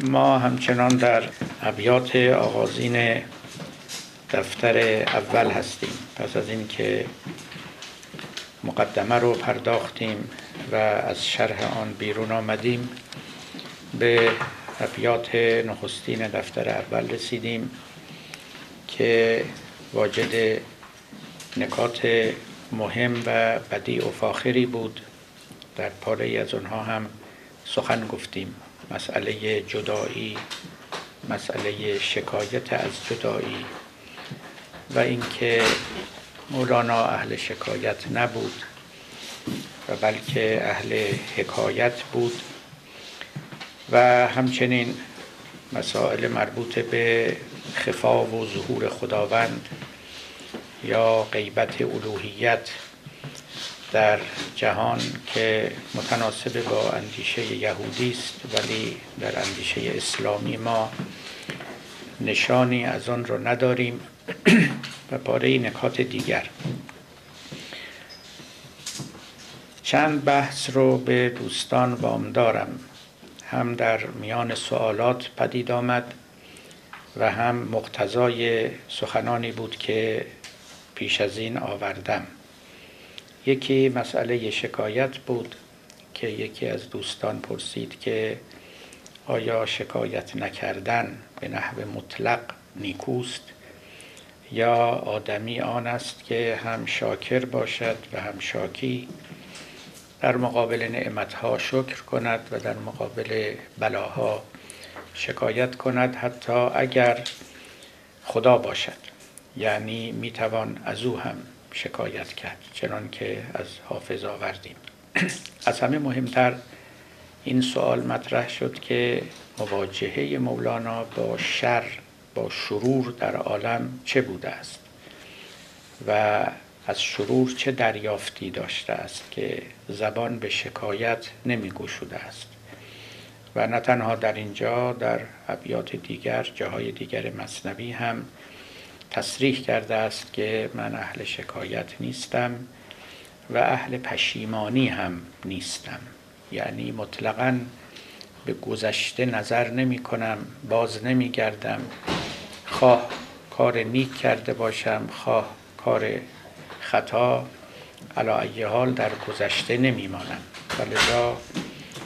ما همچنان در ابیات آغازین دفتر اول هستیم. پس از اینکه مقدمه رو پرداختیم و از شرح آن بیرون آمدیم به ابیات نخستین دفتر اول رسیدیم که واجد نکات مهم و بدی و فاخری بود. در پاره از آنها هم سخن گفتیم. مسئله جدایی مسئله شکایت از جدایی و اینکه مولانا اهل شکایت نبود و بلکه اهل حکایت بود و همچنین مسائل مربوط به خفا و ظهور خداوند یا غیبت الوهیت در جهان که متناسب با اندیشه یهودی است ولی در اندیشه اسلامی ما نشانی از آن را نداریم و پاره نکات دیگر. چند بحث رو به دوستان وام دارم هم در میان سوالات پدید آمد و هم مقتضای سخنانی بود که پیش از این آوردم. یکی مسئله شکایت بود که یکی از دوستان پرسید که آیا شکایت نکردن به نحو مطلق نیکوست یا آدمی آن است که هم شاکر باشد و هم شاکی؟ در مقابل نعمتها شکر کند و در مقابل بلاها شکایت کند حتی اگر خدا باشد یعنی می‌توان از او هم شکایت کرد چنان که از حافظ آوردیم. از همه مهمتر این سوال مطرح شد که مواجهه مولانا با شر با شرور در عالم چه بوده است؟ و از شرور چه دریافتی داشته است که زبان به شکایت نمی گوشوده است؟ و نه تنها در اینجا در ابیات دیگر جاهای دیگر مصنوی هم تصریح کرده است که من اهل شکایت نیستم و اهل پشیمانی هم نیستم. یعنی مطلقا به گذشته نظر نمی کنم باز نمی گردم. خواه کار نیک کرده باشم خواه کار خطا علا حال در گذشته نمی مانم. لذا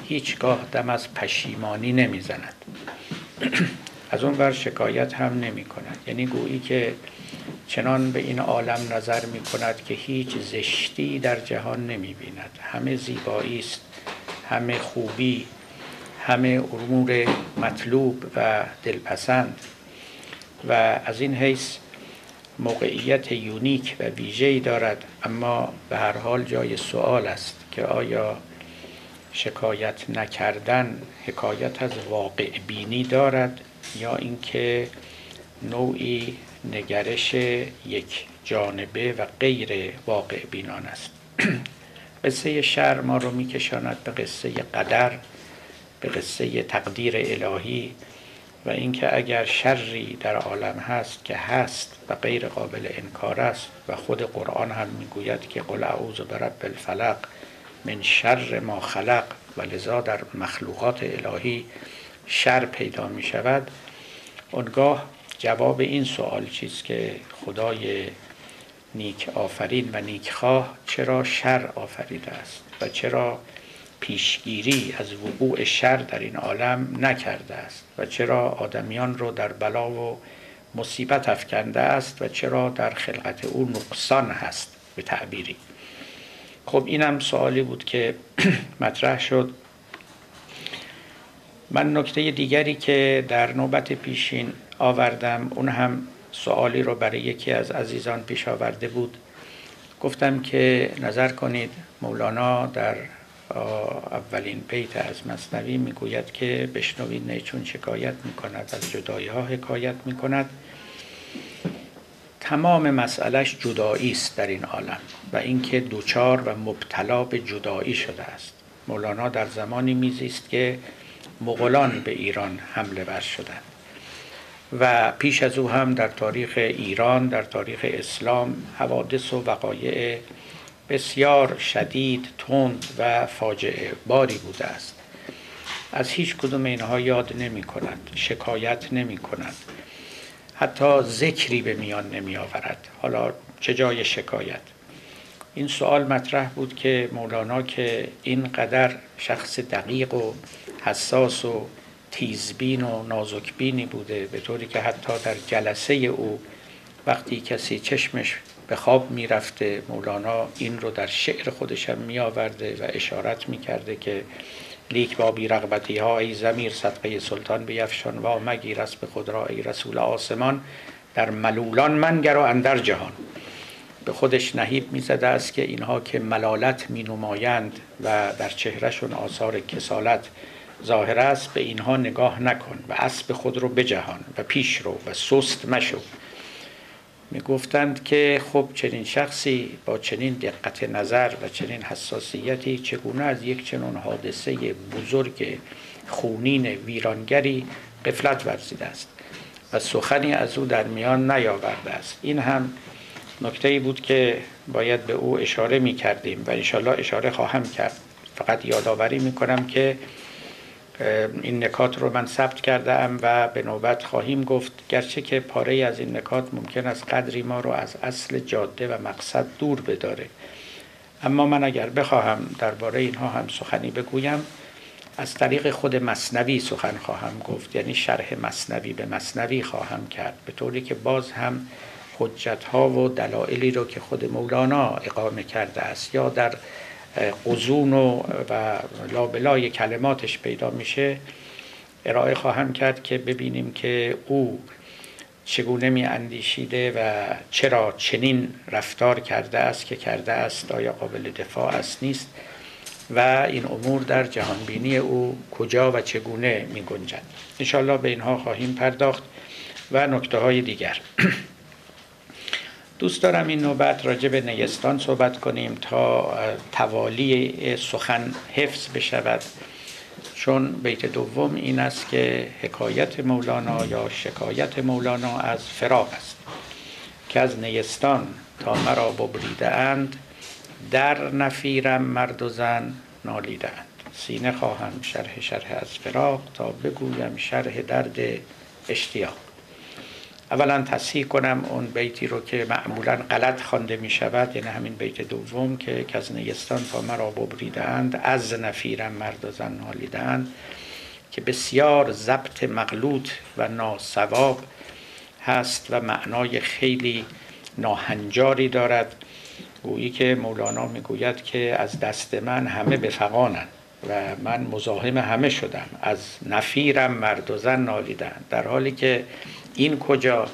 هیچگاه دم از پشیمانی نمی زند. از اون ور شکایت هم نمی کند. یعنی گویی که چنان به این عالم نظر می کند که هیچ زشتی در جهان نمی بیند. همه زیبایی است همه خوبی همه امور مطلوب و دلپسند. و از این حیث موقعیت یونیک و ویژه‌ای دارد اما به هر حال جای سوال است که آیا شکایت نکردن حکایت از واقع بینی دارد؟ یا اینکه نوعی نگرش یک جانبه و غیر واقع بینان است. قصه شر ما رو میکشاند به قصه قدر به قصه تقدیر الهی و اینکه اگر شری در عالم هست که هست و غیر قابل انکار است و خود قرآن هم می‌گوید که قل اعوذ برب الفلق من شر ما خلق و لذا در مخلوقات الهی شر پیدا می شود. اونگاه جواب این سوال چیست که خدای نیک آفرین و نیکخواه چرا شر آفریده است و چرا پیشگیری از وقوع شر در این عالم نکرده است و چرا آدمیان رو در بلا و مصیبت افکنده است و چرا در خلقت او نقصان هست به تعبیری. خب اینم سوالی بود که مطرح شد. من نکته دیگری که در نوبت پیشین آوردم اون هم سوالی رو برای یکی از عزیزان پیش آورده بود. گفتم که نظر کنید مولانا در اولین بیت از مصنوی می‌گوید که بشنوید نه چون شکایت می‌کند از جدایی ها حکایت می‌کند. تمام مسئلهش جدایی است در این عالم و اینکه دوچار و مبتلا به جدایی شده است. مولانا در زمانی میزیست که مغولان به ایران حمله ور شدند. و پیش از او هم در تاریخ ایران در تاریخ اسلام حوادث و وقایع بسیار شدید تند و فاجعه باری بوده است. از هیچ کدوم اینها یاد نمی کند شکایت نمی کند. حتی ذکری به میان نمی آورد. حالا چه جای شکایت؟ این سوال مطرح بود که مولانا که اینقدر شخص دقیق و حساس و تیزبین و نازکبینی بوده به طوری که حتی در جلسه او وقتی کسی چشمش به خواب می‌رفته مولانا این رو در شعر خودش هم می و اشارت می کرده که لیک با بی رغبتی ها ای زمیر صدقه سلطان بیفشان و مگیر از به خود را ای رسول آسمان در ملولان منگر و اندر جهان. به خودش نهیب می‌زده است که اینها که ملالت می نمایند و در چهرهشون آثار کسالت ظاهر است به اینها نگاه نکن و اسب خود رو بجهان و پیش رو و سست مشو. می گفتند که خب چنین شخصی با چنین دقت نظر و چنین حساسیتی چگونه از یک چنین حادثه بزرگ خونین ویرانگری قفلت ورزیده است و سخنی از او در میان نیاورده است. این هم نکته ای بود که باید به او اشاره می کردیم و انشالله اشاره خواهم کرد. فقط یادآوری می کنم که این نکات رو من ثبت کرده ام و به نوبت خواهیم گفت گرچه که پاره از این نکات ممکن است قدری ما رو از اصل جاده و مقصد دور بداره. اما من اگر بخواهم درباره اینها هم سخنی بگویم از طریق خود مصنوی سخن خواهم گفت یعنی شرح مصنوی به مصنوی خواهم کرد به طوری که باز هم حجت ها و دلایلی رو که خود مولانا اقامه کرده است یا در قزون و, و لابلای کلماتش پیدا میشه. ارائه خواهم کرد که ببینیم که او چگونه می اندیشیده و چرا چنین رفتار کرده است که کرده است آیا قابل دفاع است نیست و این امور در جهانبینی او کجا و چگونه می گنجد انشاءالله به اینها خواهیم پرداخت و نکته های دیگر. دوست دارم این نوبت راجع به نیستان صحبت کنیم تا توالی سخن حفظ بشود. چون بیت دوم این است که حکایت مولانا یا شکایت مولانا از فراق است که از نیستان تا مرا ببریده اند در نفیرم مرد و زن نالیده اند. سینه خواهم شرح شرح از فراق تا بگویم شرح درد اشتیاق. اولا تصحیح کنم اون بیتی رو که معمولا غلط خوانده می شود یعنی همین بیت دوم که از نیستان تا مرا ببریدند از نفیرم مرد و زن نالیدند که بسیار ضبط مغلوط و ناسواب هست و معنای خیلی ناهنجاری دارد. گویی که مولانا می‌گوید که از دست من همه بفقانند و من مزاحم همه شدم. از نفیرم مرد و زن نالیدند. در حالی که این کجا؟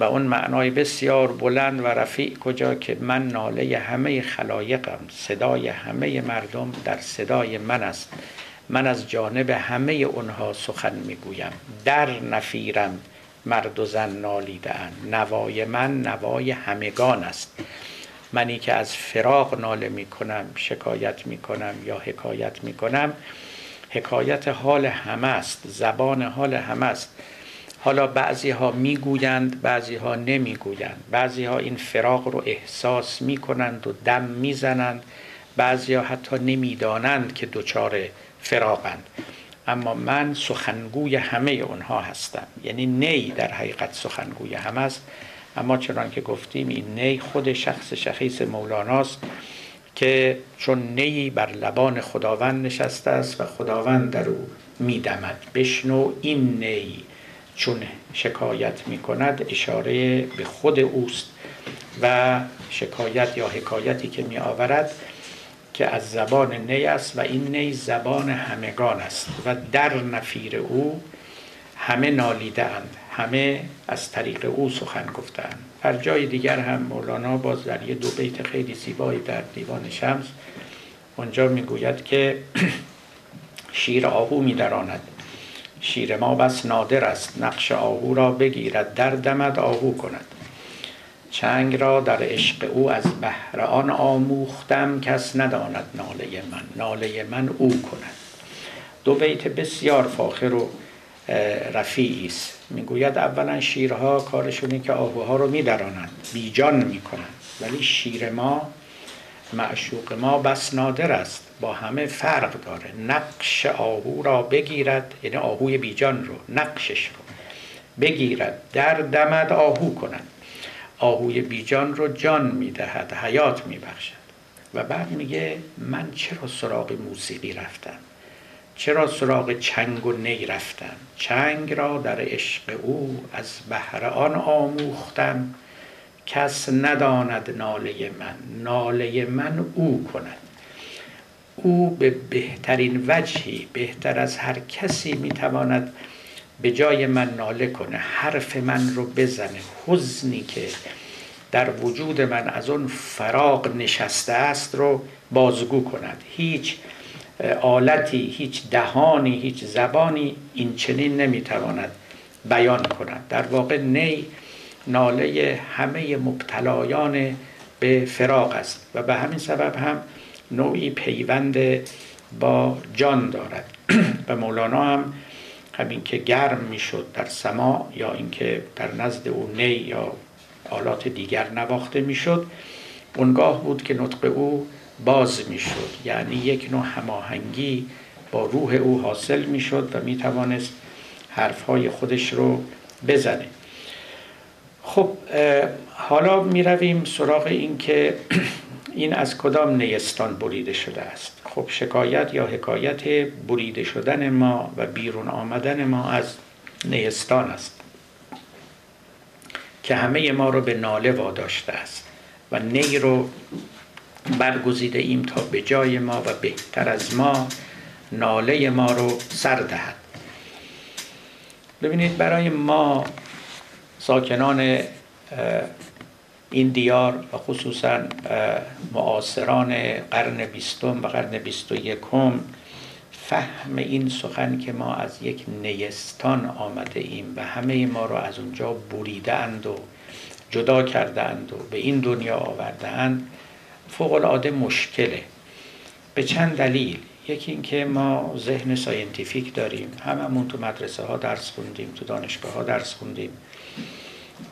و اون معنای بسیار بلند و رفیع کجا که من ناله همه خلایقم صدای همه مردم در صدای من است. من از جانب همه اونها سخن می‌گویم. در نفیرم مرد و زن نالیده نوای من نوای همگان است. منی که از فراغ ناله می کنم شکایت می کنم یا حکایت می کنم حکایت حال همه است زبان حال همه است. حالا بعضی ها می‌گویند بعضی ها نمی‌گویند. بعضی ها این فراغ رو احساس می‌کنند و دم می‌زنند. بعضی ها حتی نمی‌دانند که دچار فراغند. اما من سخنگوی همه اونها هستم. یعنی نی در حقیقت سخنگوی همه است. اما چنان که گفتیم این نی خود شخص شخیص مولاناست که چون نی بر لبان خداوند نشسته است و خداوند در او میدمد. بشنو این نی. چون شکایت می کند اشاره به خود اوست و شکایت یا حکایتی که می آورد که از زبان نی است و این نی زبان همگان است و در نفیر او همه نالیده اند همه از طریق او سخن گفتند در جای دیگر هم مولانا باز در یه دو بیت خیلی زیبایی در دیوان شمس اونجا می‌گوید که شیر آهو میدراند. شیر ما بس نادر است. نقش آهو را بگیرد در دمد آهو کند. چنگ را در عشق او از بهر آن آموختم کس نداند ناله من ناله من او کند. دو بیت بسیار فاخر و رفیعی است. می‌گوید اولا شیرها کارشون که آهوها رو میدرانند بیجان می‌کنند. ولی شیر ما معشوق ما بس نادر است. با همه فرق داره. نقش آهو را بگیرد یعنی آهوی بیجان رو نقشش رو بگیرد. در دمد آهو کند. آهوی بیجان رو جان می‌دهد حیات میبخشد. و بعد میگه من چرا سراغ موسیقی رفتم؟ چرا سراغ چنگ و نی رفتم؟ چنگ را در عشق او از بهر آن آموختم. کس نداند ناله من ناله من او کند. او به بهترین وجهی بهتر از هر کسی می‌تواند به جای من ناله کنه. حرف من رو بزنه. حزنی که در وجود من از اون فراغ نشسته است رو بازگو کند. هیچ آلتی هیچ دهانی هیچ زبانی این چنین نمی‌تواند بیان کند. در واقع نی ناله همه مبتلایان به فراغ است و به همین سبب هم نوعی پیوند با جان دارد. و مولانا هم همین که گرم می‌شد در سما یا اینکه در نزد او نی یا آلات دیگر نواخته می‌شد اونگاه بود که نطق او باز می‌شد. یعنی یک نوع هماهنگی با روح او حاصل می‌شد و می‌توانست حرفهای خودش رو بزنه. خب حالا می رویم سراغ این که این از کدام نیستان بریده شده است؟ خب شکایت یا حکایت بریده شدن ما و بیرون آمدن ما از نیستان است که همه ما رو به ناله واداشته است و نی رو برگزیده ایم تا به جای ما و بهتر از ما ناله ما رو سر دهد. ببینید برای ما ساکنان این دیار و خصوصا معاصران قرن بیستم و قرن بیست و یکم فهم این سخن که ما از یک نیستان آمده ایم و همه ما را از اونجا بریده اند و جدا کرده اند و به این دنیا آورده اند. فوق العاده مشکله. به چند دلیل. یکی اینکه ما ذهن scientific داریم. هممون تو مدرسه ها درس خوندیم تو دانشگاه ها درس خوندیم.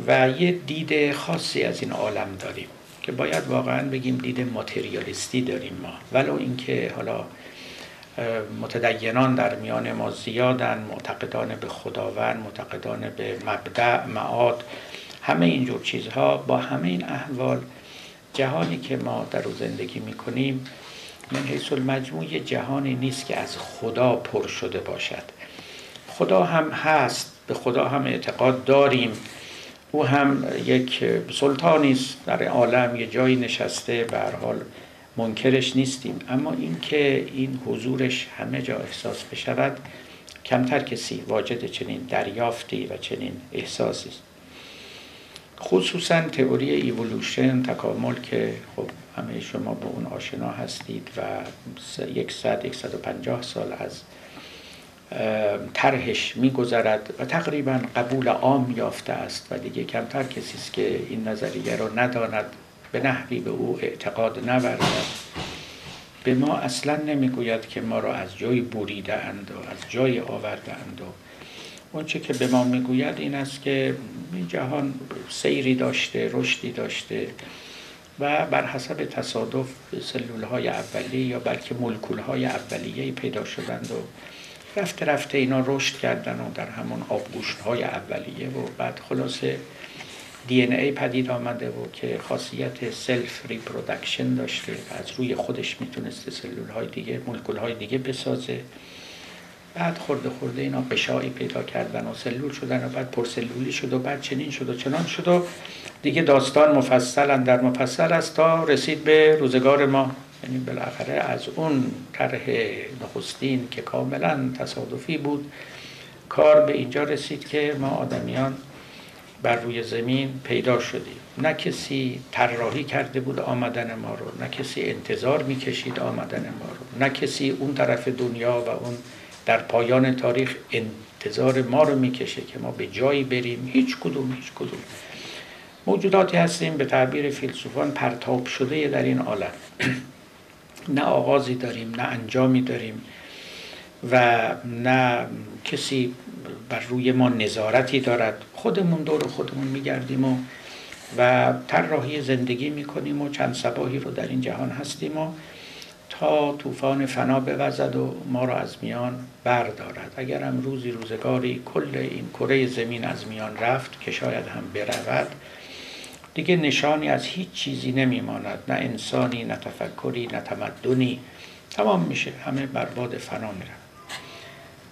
و یه دید خاصی از این عالم داریم که باید واقعا بگیم دید ماتریالیستی داریم ما. ولو اینکه حالا متدینان در میان ما زیادن معتقدان به خداوند معتقدان به مبدع معاد همه اینجور چیزها با همه این احوال جهانی که ما در او زندگی می‌کنیم من حیث المجموع جهانی نیست که از خدا پر شده باشد. خدا هم هست به خدا هم اعتقاد داریم. او هم یک سلطانی است در عالم یه جایی نشسته به حال منکرش نیستیم. اما اینکه این حضورش همه جا احساس بشود کمتر کسی واجد چنین دریافتی و چنین احساسی است. خصوصا تئوری ایولوشن تکامل که خب همه شما با اون آشنا هستید و یک و پنجاه سال از طرحش میگذرد و تقریبا قبول عام یافته است و دیگه کمتر کسی است که این نظریه رو نداند. به نحوی به او اعتقاد نورد به ما اصلا نمی‌گوید که ما را از جای بریده اند و از جای آورده اند و اونچه که به ما می‌گوید این است که این جهان سیری داشته رشدی داشته و بر حسب تصادف سلول های اولیه یا بلکه ملکول های اولیه پیدا شدند و رفته رفته اینا رشد کردن و در همون آبگوشت های اولیه و بعد خلاصه DNA ای پدید آمده و که خاصیت self reproduction داشته از روی خودش می‌تونسته سلول های دیگه مولکول های دیگه بسازه. بعد خورده خورده اینا غشایی پیدا کردن و سلول شدن و بعد پرسلولی شد و بعد چنین شد و چنان شد و دیگه داستان مفصل در مفصل است تا رسید به روزگار ما. یعنی بالاخره از اون طرح نخستین که کاملا تصادفی بود کار به اینجا رسید که ما آدمیان بر روی زمین پیدا شدیم. نه کسی طراحی کرده بود آمدن ما رو نه کسی انتظار می‌کشید آمدن ما رو نه کسی اون طرف دنیا و اون در پایان تاریخ انتظار ما رو می‌کشه که ما به جایی بریم. هیچ کدوم هیچ کدوم. موجوداتی هستیم به تعبیر فیلسوفان پرتاب شده در این عالم. نه آغازی داریم نه انجامی داریم و نه کسی بر روی ما نظارتی دارد. خودمون دور خودمون میگردیم و و طراحی زندگی می‌کنیم و چند سباهی رو در این جهان هستیم و تا طوفان فنا بوزد و ما را از میان بردارد. اگر هم روزی روزگاری کل این کره زمین از میان رفت که شاید هم برود دیگه نشانی از هیچ چیزی نمیماند نه انسانی نه تفکری نه تمدنی. تمام میشه همه برباد فنا میرن.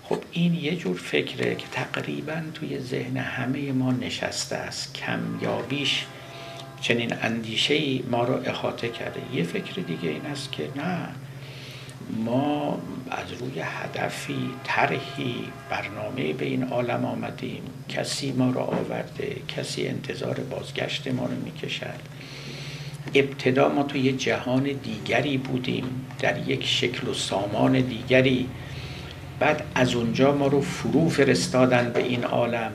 خب این یه جور فکره که تقریبا توی ذهن همه ما نشسته است. کمیابیش چنین اندیشه ای ما رو احاطه کرده. یه فکر دیگه این است که نه ما از روی هدفی طرحی برنامه به این عالم آمدیم. کسی ما را آورده کسی انتظار بازگشت ما رو می‌کشد. ابتدا ما تو یه جهان دیگری بودیم در یک شکل و سامان دیگری. بعد از اونجا ما رو فرو فرستادن به این عالم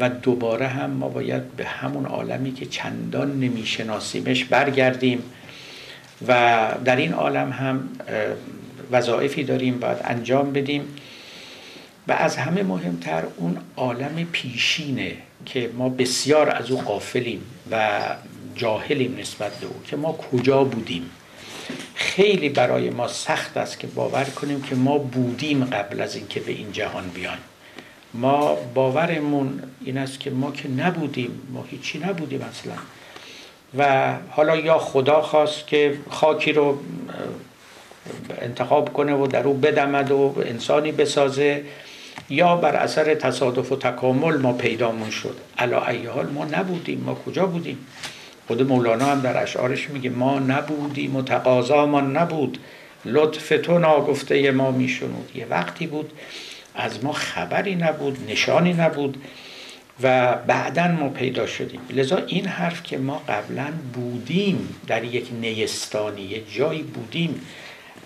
و دوباره هم ما باید به همون عالمی که چندان نمیشناسیمش برگردیم. و در این عالم هم وظایفی داریم باید انجام بدیم. و از همه مهمتر اون عالم پیشینه که ما بسیار از او قافلیم و جاهلیم نسبت به او که ما کجا بودیم. خیلی برای ما سخت است که باور کنیم که ما بودیم قبل از اینکه به این جهان بیایم ما باورمون این است که ما که نبودیم ما هیچی نبودیم اصلا. و حالا یا خدا خواست که خاکی رو انتخاب کنه و در او بدمد و انسانی بسازه یا بر اثر تصادف و تکامل ما پیدامون شد. علا ای حال ما نبودیم. ما کجا بودیم؟ خود مولانا هم در اشعارش میگه ما نبودیم و تقاضامان نبود. لطف تو ناگفته ما میشنود. یه وقتی بود از ما خبری نبود نشانی نبود. و بعدا ما پیدا شدیم. لذا این حرف که ما قبلا بودیم در یک نیستانی یک جایی بودیم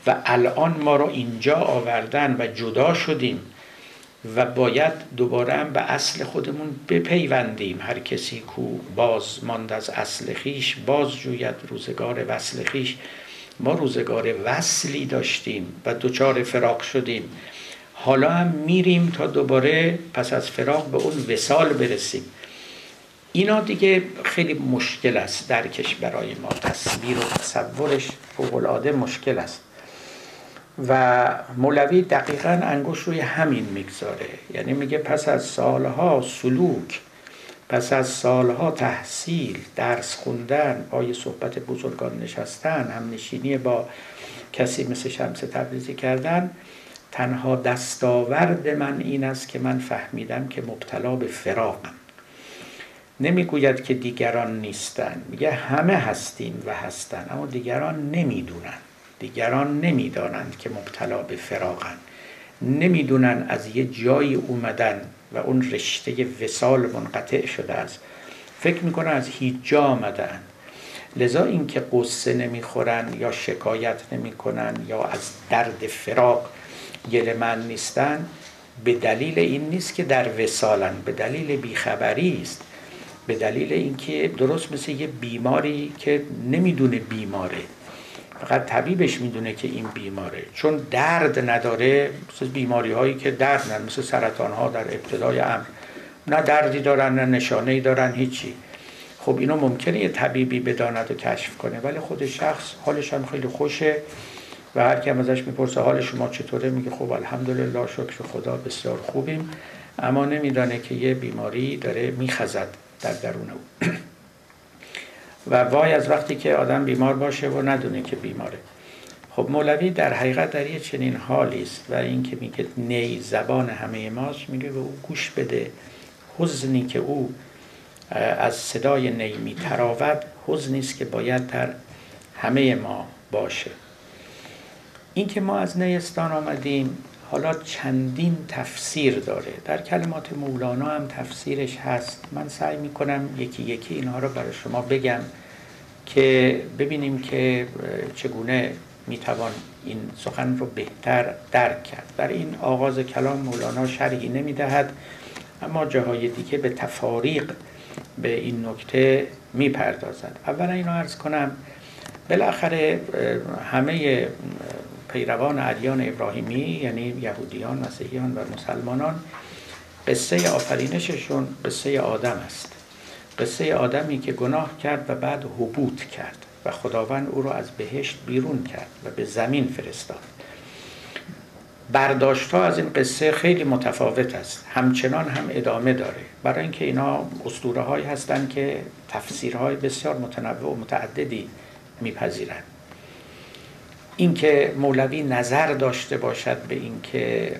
و الان ما رو اینجا آوردن و جدا شدیم و باید دوباره هم به اصل خودمون بپیوندیم. هر کسی کو باز ماند از اصل خیش باز جوید روزگار وصل خیش. ما روزگار وصلی داشتیم و دوچار فراق شدیم. حالا هم میریم تا دوباره پس از فراق به اون وسال برسیم. اینا دیگه خیلی مشکل است درکش برای ما. تصویر و تصورش فوق مشکل است. و مولوی دقیقا انگوش روی همین می‌گذاره. یعنی میگه پس از سالها سلوک پس از سالها تحصیل درس خوندن پای صحبت بزرگان نشستن هم نشینی با کسی مثل شمس تبریزی کردن تنها دستاورد من این است که من فهمیدم که مبتلا به فراقم. نمی‌گوید که دیگران نیستن. میگه همه هستیم و هستن اما دیگران نمی‌دونن. دیگران نمی‌دانند که مبتلا به فراقن. نمی‌دونن از یه جایی اومدن و اون رشته وسال منقطع شده است. فکر می‌کنن از هیچ جا آمدن. لذا اینکه قصه نمی‌خورن یا شکایت نمی‌کنن یا از درد فراق گله من نیستن به دلیل این نیست که در وسالن به دلیل بیخبری است. به دلیل اینکه درست مثل یه بیماری که نمی‌دونه بیماره. فقط طبیبش می‌دونه که این بیماره. چون درد نداره مثل بیماری هایی که درد نداره مثل سرطان ها در ابتدای امر. نه دردی دارن نه نشانه دارن هیچی. خب اینو ممکنه یه طبیبی بداند و کشف کنه ولی خود شخص حالش هم خیلی خوشه. و هر کی ازش می‌پرسه حال شما چطوره میگه خب الحمدلله شکر خدا بسیار خوبیم. اما نمیدانه که یه بیماری داره میخزد در درون او. و وای از وقتی که آدم بیمار باشه و ندونه که بیماره. خب مولوی در حقیقت در یه چنین حالی است و اینکه میگه نی زبان همه ماست میگه به او گوش بده. حزنی که او از صدای نی میتراود حزنی است که باید در همه ما باشه. اینکه ما از نیستان آمدیم حالا چندین تفسیر داره. در کلمات مولانا هم تفسیرش هست. من سعی می‌کنم یکی یکی اینها رو برای شما بگم که ببینیم که چگونه می‌توان این سخن رو بهتر درک کرد. در این آغاز کلام مولانا شرحی نمی‌دهد اما جاهای دیگه به تفاریق به این نکته می‌پردازد. اولا اینو عرض کنم بالاخره همه پیروان ادیان ابراهیمی یعنی یهودیان مسیحیان و مسلمانان قصه آفرینششون قصه آدم است. قصه آدمی که گناه کرد و بعد حبوط کرد و خداوند او را از بهشت بیرون کرد و به زمین فرستاد. برداشت ها از این قصه خیلی متفاوت است. همچنان هم ادامه داره. برای اینکه اینا اسطوره هایی هستند که تفسیرهای بسیار متنوع و متعددی میپذیرند. اینکه مولوی نظر داشته باشد به اینکه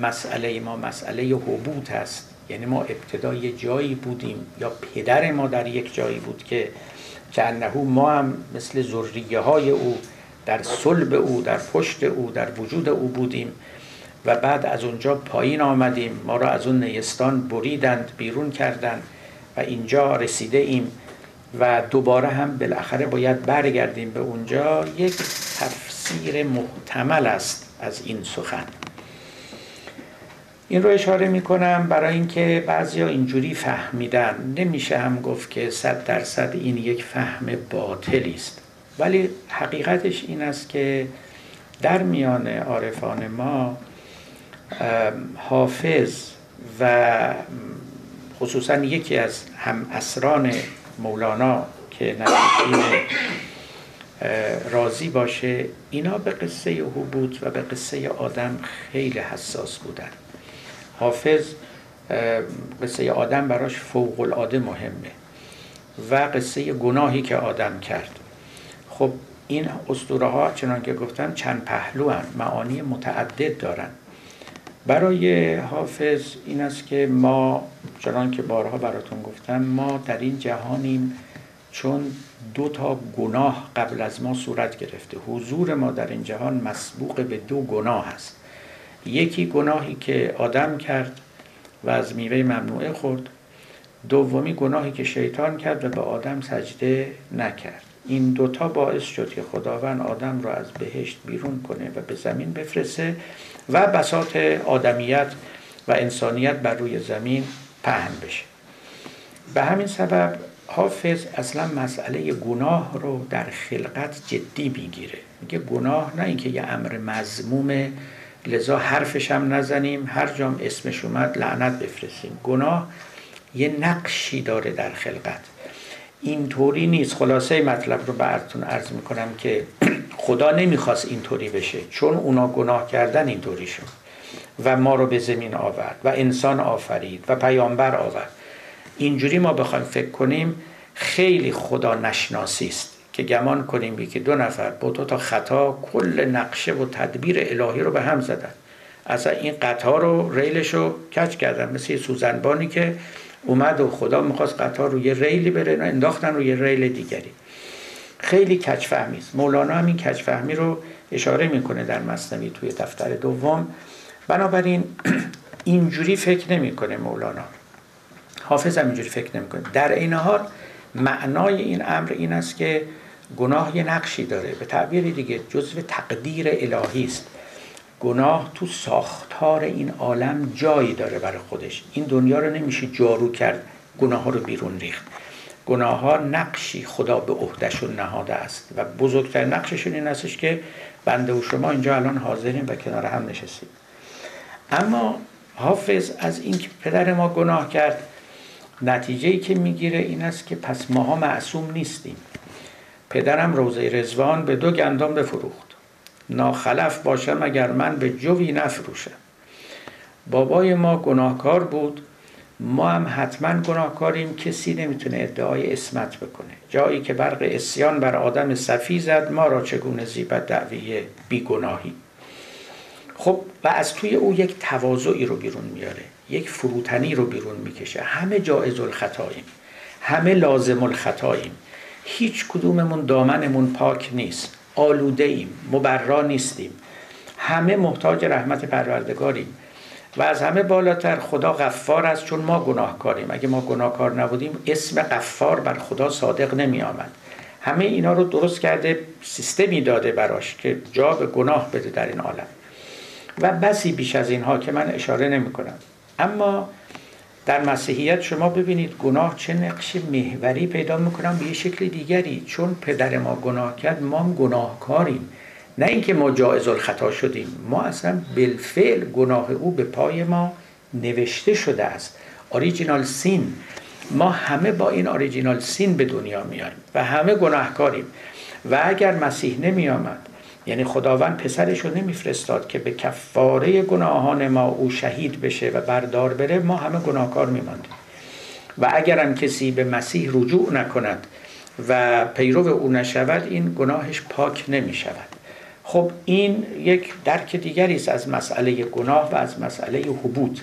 مسئله ما مسئله حبوط است. یعنی ما ابتدای جایی بودیم یا پدر ما در یک جایی بود که که ما هم مثل ذریه های او در صلب او در پشت او در وجود او بودیم و بعد از اونجا پایین آمدیم. ما را از اون نیستان بریدند بیرون کردند و اینجا رسیده ایم. و دوباره هم بالاخره باید برگردیم به اونجا. یک تفسیر محتمل است از این سخن. این رو اشاره می کنم برای اینکه بعضیا اینجوری فهمیدن. نمیشه هم گفت که صد درصد این یک فهم باطلی است. ولی حقیقتش این است که در میان عارفان ما حافظ و خصوصا یکی از هم اسران مولانا که نزدیکین راضی باشه اینا به قصه حبوط و به قصه آدم خیلی حساس بودن حافظ قصه آدم براش فوق العاده مهمه و قصه گناهی که آدم کرد خب این اسطوره ها چنان که گفتم چند پهلو هن. معانی متعدد دارن برای حافظ این است که ما چنان که بارها براتون گفتم ما در این جهانیم چون دو تا گناه قبل از ما صورت گرفته. حضور ما در این جهان مسبوق به دو گناه است. یکی گناهی که آدم کرد و از میوه ممنوعه خورد. دومی گناهی که شیطان کرد و به آدم سجده نکرد. این دوتا باعث شد که خداوند آدم را از بهشت بیرون کنه و به زمین بفرسته و بساط آدمیت و انسانیت بر روی زمین پهن بشه. به همین سبب حافظ اصلا مسئله گناه رو در خلقت جدی می‌گیره. میگه گناه نه اینکه یه امر مزمومه لذا حرفش هم نزنیم هر جام اسمش اومد لعنت بفرستیم. گناه یه نقشی داره در خلقت. اینطوری نیست. خلاصه مطلب رو براتون عرض می‌کنم که خدا نمی‌خواست اینطوری بشه چون اونا گناه کردن اینطوری شد و ما رو به زمین آورد و انسان آفرید و پیامبر آورد. اینجوری ما بخوایم فکر کنیم خیلی خدا نشناسی است که گمان کنیم که دو نفر با دو تا خطا کل نقشه و تدبیر الهی رو به هم زدن. اصلا این قطار رو ریلش رو کچ کردن؟ مثل یه سوزنبانی که اومد و خدا می‌خواست قطار رو یه ریلی بره انداختن رو یه ریل دیگری. خیلی کچفهمی است. مولانا هم این کچفهمی رو اشاره می‌کنه در مصنوی توی دفتر دوم. بنابراین اینجوری فکر نمی‌کنه مولانا. حافظ هم اینجوری فکر نمی‌کنه. در این حال معنای این امر این است که گناه یه نقشی داره. به تعبیر دیگه جزو تقدیر الهی است. گناه تو ساختار این عالم جایی داره برای خودش. این دنیا رو نمیشه جارو کرد گناه ها رو بیرون ریخت. گناه ها نقشی خدا به عهدهشون نهاده است و بزرگتر نقششون این استش که بنده و شما اینجا الان حاضریم و کنار هم نشستیم اما حافظ از اینکه پدر ما گناه کرد نتیجه ای که می‌گیره این است که پس ماها معصوم نیستیم. پدرم روزه رزوان به دو گندم بفروخت. ناخلف باشم اگر من به جوی نفروشم. بابای ما گناهکار بود. ما هم حتما گناهکاریم. کسی نمی‌تونه ادعای اسمت بکنه. جایی که برق اسیان بر آدم صفی زد ما را چگونه زیبت دعوی بیگناهی. خب و از توی او یک تواضعی رو بیرون میاره. یک فروتنی رو بیرون می‌کشه. همه جایز الخطاییم. همه لازم الخطاییم. هیچ کدوممون دامنمون پاک نیست. آلوده ایم مبرا نیستیم. همه محتاج رحمت پروردگاریم. و از همه بالاتر خدا غفار است چون ما گناهکاریم. اگه ما گناهکار نبودیم اسم غفار بر خدا صادق نمی آمد همه اینا رو درست کرده سیستمی داده براش که جا به گناه بده در این عالم. و بسی بیش از اینها که من اشاره نمی کنم اما در مسیحیت شما ببینید گناه چه نقش محوری پیدا می‌کنم به یه شکل دیگری. چون پدر ما گناه کرد ما هم گناهکاریم. نه اینکه ما جایز الخطا شدیم ما اصلا بالفعل گناه او به پای ما نوشته شده است. اوریجینال سین ما همه با این آریجینال سین به دنیا میاریم و همه گناهکاریم. و اگر مسیح نمی آمد یعنی خداوند پسرش رو نمیفرستاد که به کفاره گناهان ما او شهید بشه و بردار بره ما همه گناهکار میماندیم. و اگرم کسی به مسیح رجوع نکند و پیرو او نشود این گناهش پاک نمی شود خب این یک درک دیگری است از مسئله گناه و از مسئله حبوط.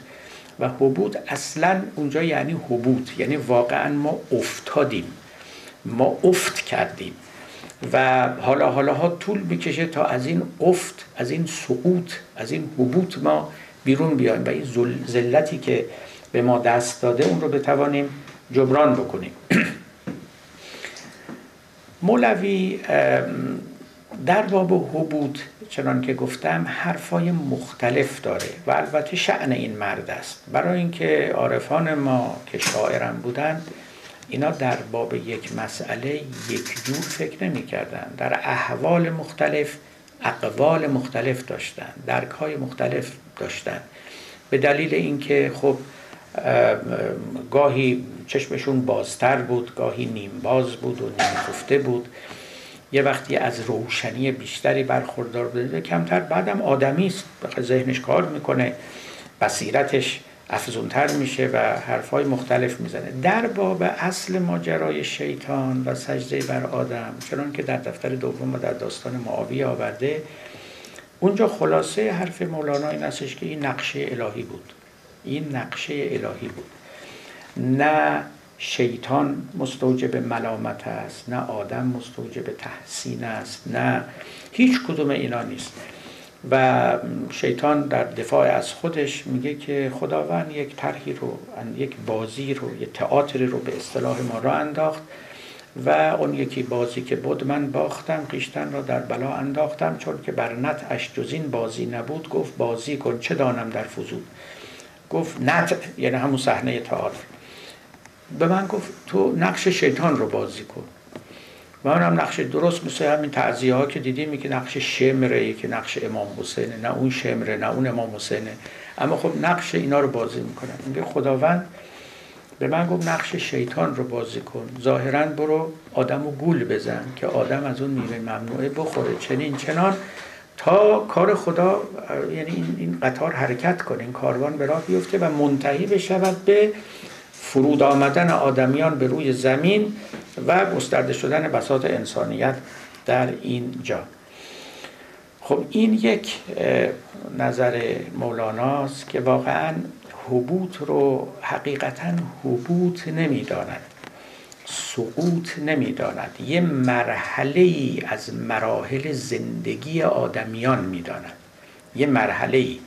و حبوط اصلا اونجا یعنی حبوط یعنی واقعا ما افتادیم. ما افت کردیم. و حالا حالا ها طول می‌کشه تا از این افت از این سقوط از این حبوط ما بیرون بیایم و این ذلتی که به ما دست داده اون رو بتوانیم جبران بکنیم. مولوی در باب حبود چنان که گفتم حرفای مختلف داره و البته شعن این مرد است. برای اینکه عارفان ما که شاعرم بودند اینا در باب یک مسئله یک جور فکر نمی کردن. در احوال مختلف اقوال مختلف داشتن درک های مختلف داشتن به دلیل اینکه خب گاهی چشمشون بازتر بود گاهی نیم باز بود و نیم خفته بود یه وقتی از روشنی بیشتری برخوردار بوده کمتر بعدم آدمی است ذهنش کار می‌کنه بصیرتش افزونتر میشه و حرفای مختلف می‌زنه. در باب اصل ماجرای شیطان و سجده بر آدم چنان که در دفتر دوم و در داستان معاویه آورده اونجا خلاصه حرف مولانا این استش که این نقشه الهی بود. این نقشه الهی بود. نه شیطان مستوجب ملامت است نه آدم مستوجب تحسین است نه هیچ کدوم اینا نیست. و شیطان در دفاع از خودش میگه که خداوند یک طرحی رو یک بازی رو یک تئاتری رو به اصطلاح ما را انداخت و اون یکی بازی که بود من باختم خیشتن را در بلا انداختم چون که بر نت جز این بازی نبود. گفت بازی کن چه دانم در فضول؟ گفت نت یعنی همون صحنه تئاتر. به من گفت تو نقش شیطان رو بازی کن. و هم نقش درست مثل همین تعذیه ها که دیدیم که نقش شمره که نقش امام حسینه. نه اون شمره نه اون امام حسینه. اما خب نقش اینا رو بازی می‌کنن. میگه خداوند به من گفت نقش شیطان رو بازی کن. ظاهرا برو آدم رو گول بزن که آدم از اون میوه ممنوعه بخوره. چنین چنان تا کار خدا یعنی این, این قطار حرکت کنه. این کاروان به راه بیفته و منتهی بشود به فرود آمدن آدمیان به روی زمین. و گسترده شدن بساط انسانیت در این جا. خب این یک نظر مولاناست که واقعا حبوط رو حقیقتا حبوط نمی‌داند. سقوط نمی‌داند. یه مرحله ای از مراحل زندگی آدمیان می‌داند. یه مرحله ای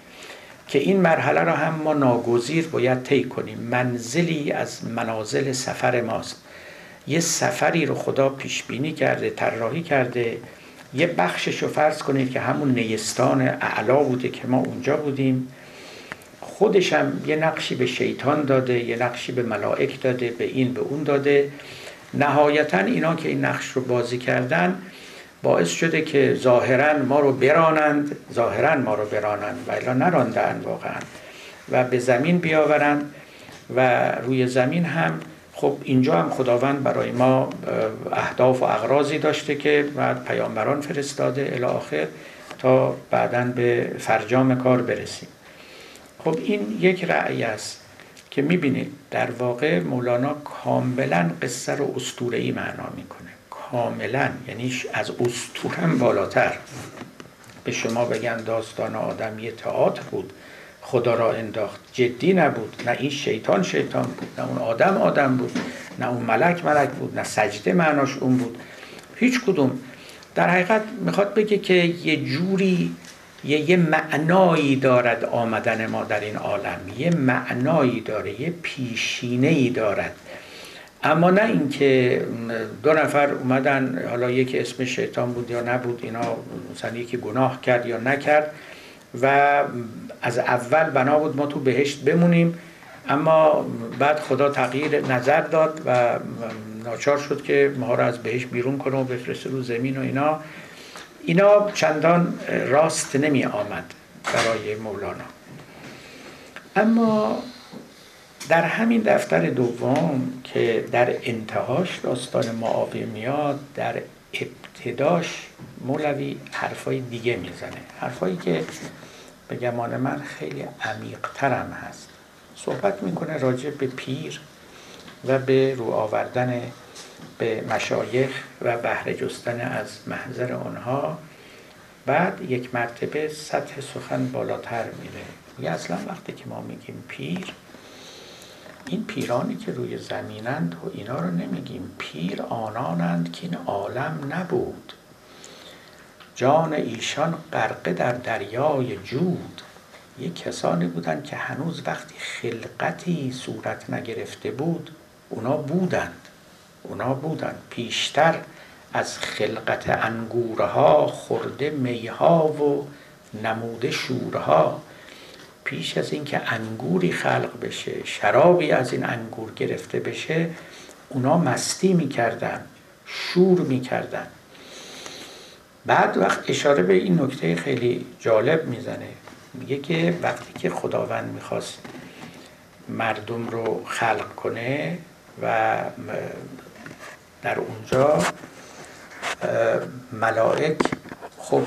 که این مرحله را هم ما ناگزیر باید طی کنیم. منزلی از منازل سفر ماست. یه سفری رو خدا پیش بینی کرده طراحی کرده. یه بخشش رو فرض کنید که همون نیستان اعلا بوده که ما اونجا بودیم. خودش هم یه نقشی به شیطان داده یه نقشی به ملائک داده به این به اون داده. نهایتا اینا که این نقش رو بازی کردن باعث شده که ظاهرا ما رو برانند. ظاهرا ما رو برانند و الا نراندن واقعا. و به زمین بیاورند و روی زمین هم خب اینجا هم خداوند برای ما اهداف و اغراضی داشته که بعد پیامبران فرستاده الی آخر تا بعدا به فرجام کار برسیم. خب این یک رأی است که می‌بینید در واقع مولانا کاملا قصه رو اسطوره‌ای معنا می‌کنه. کاملا یعنی از اسطورم بالاتر. به شما بگن داستان آدم یه تئاتر بود. خدا را انداخت. جدی نبود. نه این شیطان شیطان بود نه اون آدم آدم بود نه اون ملک ملک بود نه سجده معناش اون بود. هیچ کدوم. در حقیقت می‌خواد بگه که یه جوری یه, یه معنایی دارد آمدن ما در این عالم. یه معنایی داره یه پیشینه ای دارد. اما نه اینکه دو نفر اومدن حالا یکی اسم شیطان بود یا نبود اینا مثلا یکی گناه کرد یا نکرد و از اول بنا بود ما تو بهشت بمونیم. اما بعد خدا تغییر نظر داد و ناچار شد که ما رو از بهشت بیرون کنه و بفرسته رو زمین و اینا. اینا چندان راست نمی آمد برای مولانا. اما در همین دفتر دوم که در انتهاش داستان معاویه میاد در ابتداش مولوی حرفای دیگه می‌زنه. حرفایی که به گمان من خیلی عمیقترم هست. صحبت می‌کنه راجع به پیر و به رو آوردن به مشایخ و بهره جستن از محضر آنها. بعد یک مرتبه سطح سخن بالاتر میره. یه اصلا وقتی که ما میگیم پیر این پیرانی که روی زمینند و اینا رو نمیگیم. پیر آنانند که این عالم نبود. جان ایشان غرقه در دریای جود. یه کسانی بودند که هنوز وقتی خلقتی صورت نگرفته بود اونا بودند. اونا بودند. پیشتر از خلقت انگورها خورده میها و نموده شورها. پیش از اینکه انگوری خلق بشه شرابی از این انگور گرفته بشه اونا مستی می‌کردن شور می‌کردن. بعد وقت اشاره به این نکته خیلی جالب می‌زنه. میگه که وقتی که خداوند می‌خواست مردم رو خلق کنه و در اونجا ملائک خب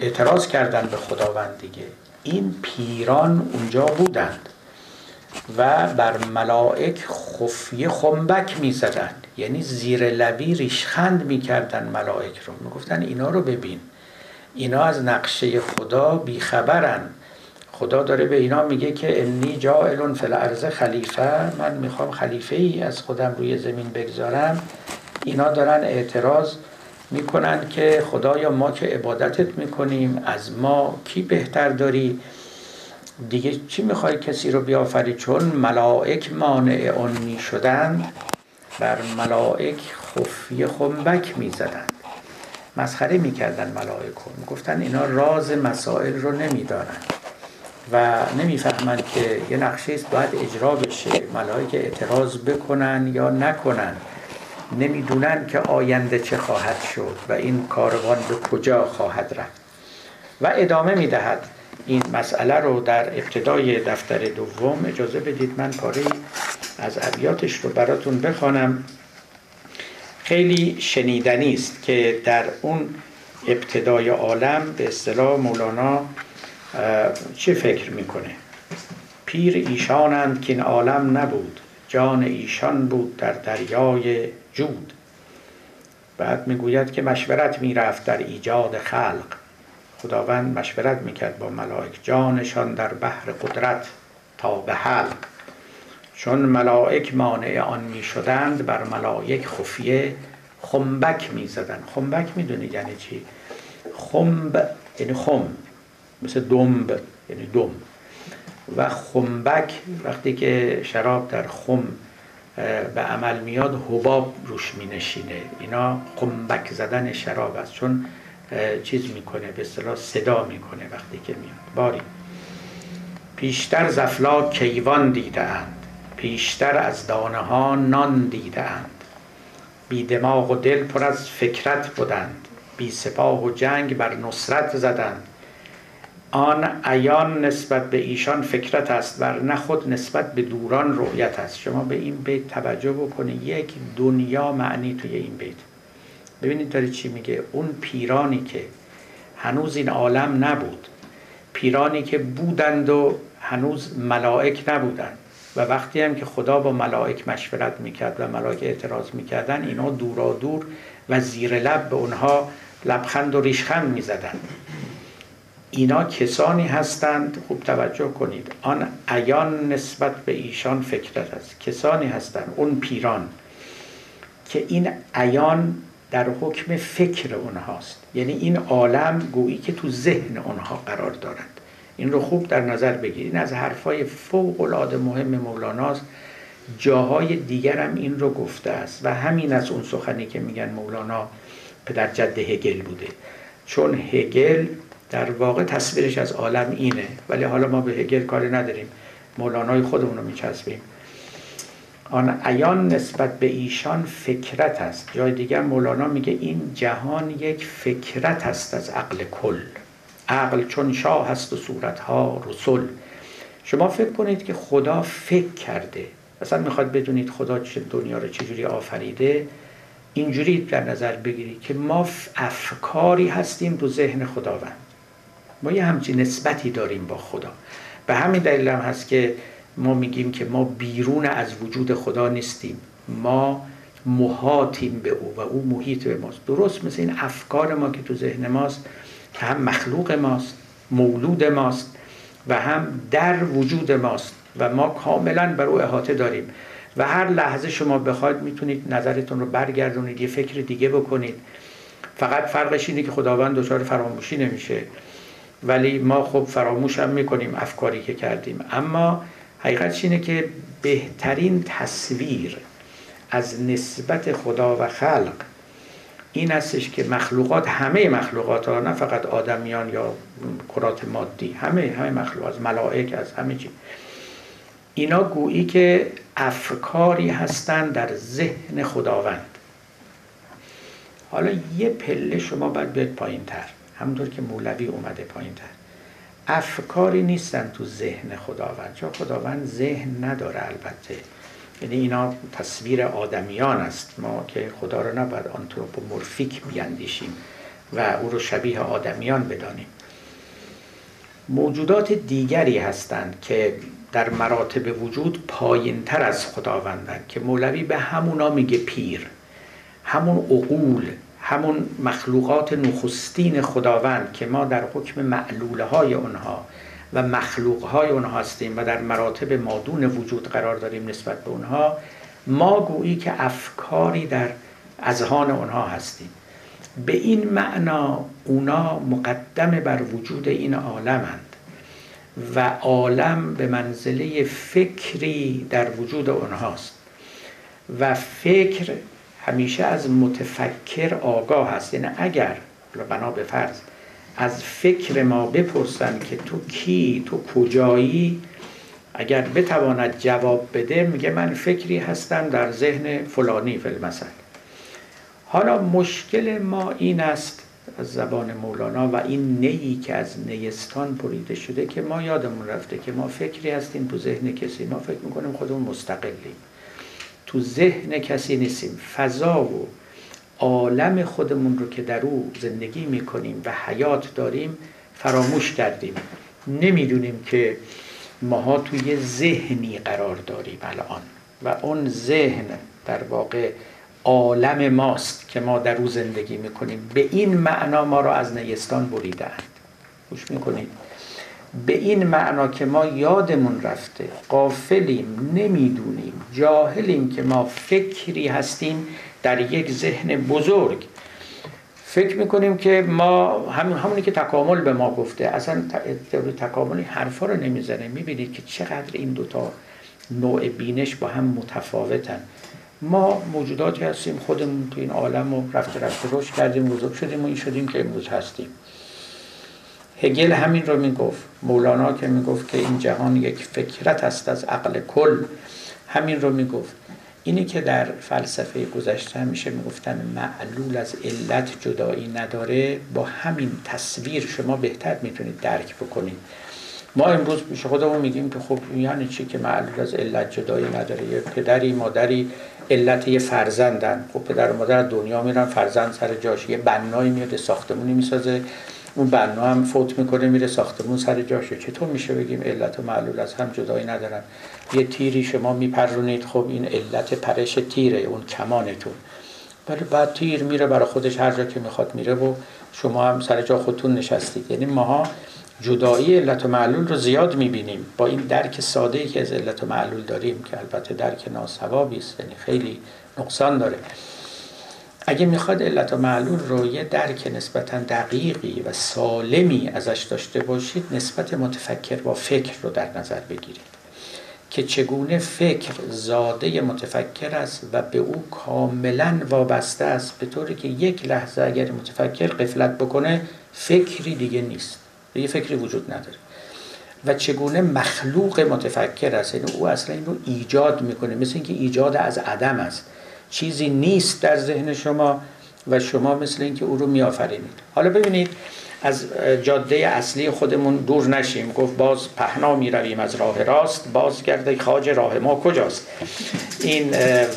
اعتراض کردن به خداوند دیگه. این پیران اونجا بودند. و بر ملائک خفیه خنبک می زدند یعنی زیر لبی ریشخند می کردن ملائک رو. می گفتن اینا رو ببین. اینا از نقشه خدا بیخبرن. خدا داره به اینا میگه که انی جائل فی الارض خلیفه من می‌خوام خلیفه ای از خودم روی زمین بگذارم. اینا دارن اعتراض می‌کنن که خدایا ما که عبادتت می‌کنیم از ما کی بهتر داری؟ دیگه چی می‌خوای کسی رو بیافری؟ چون ملائک مانع آن می‌شدند بر ملائک خفی خنبک می‌زدند. مسخره می‌کردن ملائک رو. می‌گفتن اینا راز مسائل رو نمی‌دانند. و نمی‌فهمند که یه نقشه است باید اجرا بشه. ملائک اعتراض بکنن یا نکنن. نمی‌دونن که آینده چه خواهد شد و این کاروان به کجا خواهد رفت. و ادامه می‌دهد. این مسئله رو در ابتدای دفتر دوم اجازه بدید من پاره از ابیاتش رو براتون بخوانم. خیلی شنیدنی است که در اون ابتدای عالم به اصطلاح مولانا چه فکر می‌کنه؟ پیر ایشانند که این عالم نبود جان ایشان بود در دریای جود. بعد می‌گوید که مشورت می‌رفت در ایجاد خلق. خداوند مشورت می‌کرد با ملائک جانشان در بحر قدرت تا به حلق. چون ملائک مانع آن می‌شدند بر ملائک خفیه خنبک می‌زدند. خنبک می‌دونید یعنی چی؟ خنب یعنی خم مثل دنب یعنی دم. و خنبک وقتی که شراب در خم به عمل میاد حباب روش می نشینه اینا خنبک زدن شراب است. چون چیز می‌کنه به اصطلاح صدا می‌کنه وقتی که میاد. باری. پیشتر زفلا کیوان دیدند پیشتر از دانه ها نان دیدند بی دماغ و دل پر از فکرت بودند. بی سپاه و جنگ بر نصرت زدند. آن ایان نسبت به ایشان فکرت است بر نه خود نسبت به دوران رؤیت است. شما به این بیت توجه بکنید. یک دنیا معنی توی این بیت. ببینید داره چی میگه. اون پیرانی که هنوز این عالم نبود. پیرانی که بودند و هنوز ملائک نبودند. و وقتی هم که خدا با ملائک مشورت می‌کرد و ملائک اعتراض می‌کردن اینا دورا دور و زیر لب به اونها لبخند و ریشخند می‌زدند. اینا کسانی هستند خوب توجه کنید. آن ایان نسبت به ایشان فکرت است. کسانی هستند. اون پیران که این ایان در حکم فکر اونهاست. یعنی این عالم گویی که تو ذهن اونها قرار دارند این رو خوب در نظر بگیرید. این از حرفای فوق العاده مهم مولاناست. جاهای دیگر هم این رو گفته است. و همین از اون سخنی که میگن مولانا پدر جد هگل بوده. چون هگل در واقع تصویرش از عالم اینه. ولی حالا ما به هگل کاری نداریم. مولانای خودمون رو میچسبیم. آن ایان نسبت به ایشان فکرت است. جای دیگر مولانا میگه این جهان یک فکرت است از عقل کل. عقل چون شاه هست و صورتها رسول. شما فکر کنید که خدا فکر کرده. اصلا می‌خواد بدونید خدا چه دنیا رو چجوری آفریده. اینجوری در نظر بگیرید که ما افکاری هستیم تو ذهن خداوند. ما یه همچین نسبتی داریم با خدا. به همین دلیل هم هست که ما میگیم که ما بیرون از وجود خدا نیستیم. ما محاطیم به او و او محیط به ماست. درست مثل این افکار ما که تو ذهن ماست که هم مخلوق ماست مولود ماست و هم در وجود ماست و ما کاملا بر او احاطه داریم. و هر لحظه شما بخواید می‌تونید نظرتون رو برگردونید یه فکر دیگه بکنید. فقط فرقش اینه که خداوند دچار فراموشی نمیشه. ولی ما خب فراموش هم می‌کنیم افکاری که کردیم. اما حقیقتش اینه که بهترین تصویر از نسبت خدا و خلق این هستش که مخلوقات همه مخلوقات ها نه فقط آدمیان یا کرات مادی همه همه مخلوقات ملائک از همه چی. اینا گویی که افکاری هستند در ذهن خداوند. حالا یه پله شما باید بیاید پایین تر همونطور که مولوی اومده پایین تر افکاری نیستن تو ذهن خداوند چون خداوند ذهن نداره البته. یعنی اینا تصویر آدمیان است. ما که خدا رو نباید آنتروپومورفیک بیاندیشیم و او رو شبیه آدمیان بدانیم. موجودات دیگری هستند که در مراتب وجود پایین تر از خداوندن که مولوی به همونا میگه پیر. همون عقول همون مخلوقات نخستین خداوند که ما در حکم معلوله های اونها و مخلوق های اونها هستیم و در مراتب مادون وجود قرار داریم نسبت به اونها ما گویی که افکاری در اذهان اونها هستیم. به این معنا اونا مقدم بر وجود این عالمند و عالم به منزله فکری در وجود اونهاست. و فکر همیشه از متفکر آگاه هست یعنی اگر بنا به فرض از فکر ما بپرسن که تو کی تو کجایی اگر بتواند جواب بده میگه من فکری هستم در ذهن فلانی فلمثل حالا مشکل ما این است از زبان مولانا و این نیی که از نیستان بریده شده که ما یادمون رفته که ما فکری هستیم تو ذهن کسی. ما فکر می‌کنیم خودمون مستقلیم. تو ذهن کسی نیستیم. فضا و عالم خودمون رو که در او زندگی می‌کنیم و حیات داریم فراموش کردیم. نمی‌دونیم که ماها توی ذهنی قرار داریم الان و اون ذهن در واقع عالم ماست که ما در او زندگی می‌کنیم. به این معنا ما رو از نیستان بریدند گوش می‌کنید. به این معنا که ما یادمون رفته قافلیم نمی‌دونیم جاهلیم که ما فکری هستیم در یک ذهن بزرگ. فکر می‌کنیم که ما همون همونی که تکامل به ما گفته اصلا تئوری تکاملی حرفا رو نمی‌زنه. می‌بینید که چقدر این دوتا نوع بینش با هم متفاوتن. ما موجوداتی هستیم خودمون تو این عالم رو رفته رفته روش کردیم بزرگ شدیم و این شدیم که امروز هستیم. هگل همین رو می‌گفت مولانا که می‌گفت که این جهان یک فکرت است از عقل کل همین رو می‌گفت. اینی که در فلسفه گذشته همیشه می‌گفتن معلول از علت جدایی نداره با همین تصویر شما بهتر می‌تونید درک بکنید. ما امروز پیش خودمون میگیم که خب یعنی چی که معلول از علت جدایی نداره؟ یه پدری مادری علت یه فرزندن. خب پدر و مادر دنیا میرن فرزند سر جاش یه بنایی میاد ساختمونی می‌سازه. اون بنا هم فوت می‌کنه میره ساختمون سر جاشه. چطور میشه بگیم علت و معلول از هم جدایی ندارن. یه تیری شما میپرونید خب این علت پرش تیره اون کمانتون. ولی بعد تیر میره برای خودش هر جا که می‌خواد میره و شما هم سر جا خودتون نشستید. یعنی ماها جدایی علت و معلول رو زیاد می‌بینیم. با این درک ساده ای که از علت و معلول داریم که البته درک ناسوابی است یعنی خیلی نقصان داره. اگه می‌خواد علت و معلول رو یه درک نسبتا دقیقی و سالمی ازش داشته باشید نسبت متفکر با فکر رو در نظر بگیرید که چگونه فکر زاده متفکر است و به او کاملا وابسته است. به طوری که یک لحظه اگر متفکر قفلت بکنه فکری دیگه نیست. یه فکری وجود نداره. و چگونه مخلوق متفکر است؟ یعنی او اصلا این رو ایجاد می‌کنه. مثل اینکه ایجاد از عدم است. چیزی نیست در ذهن شما و شما مثل اینکه او رو میآفرینید. حالا ببینید از جاده اصلی خودمون دور نشیم. گفت باز پهنا می رویم از راه راست. باز گرده خاج راه ما کجاست؟ این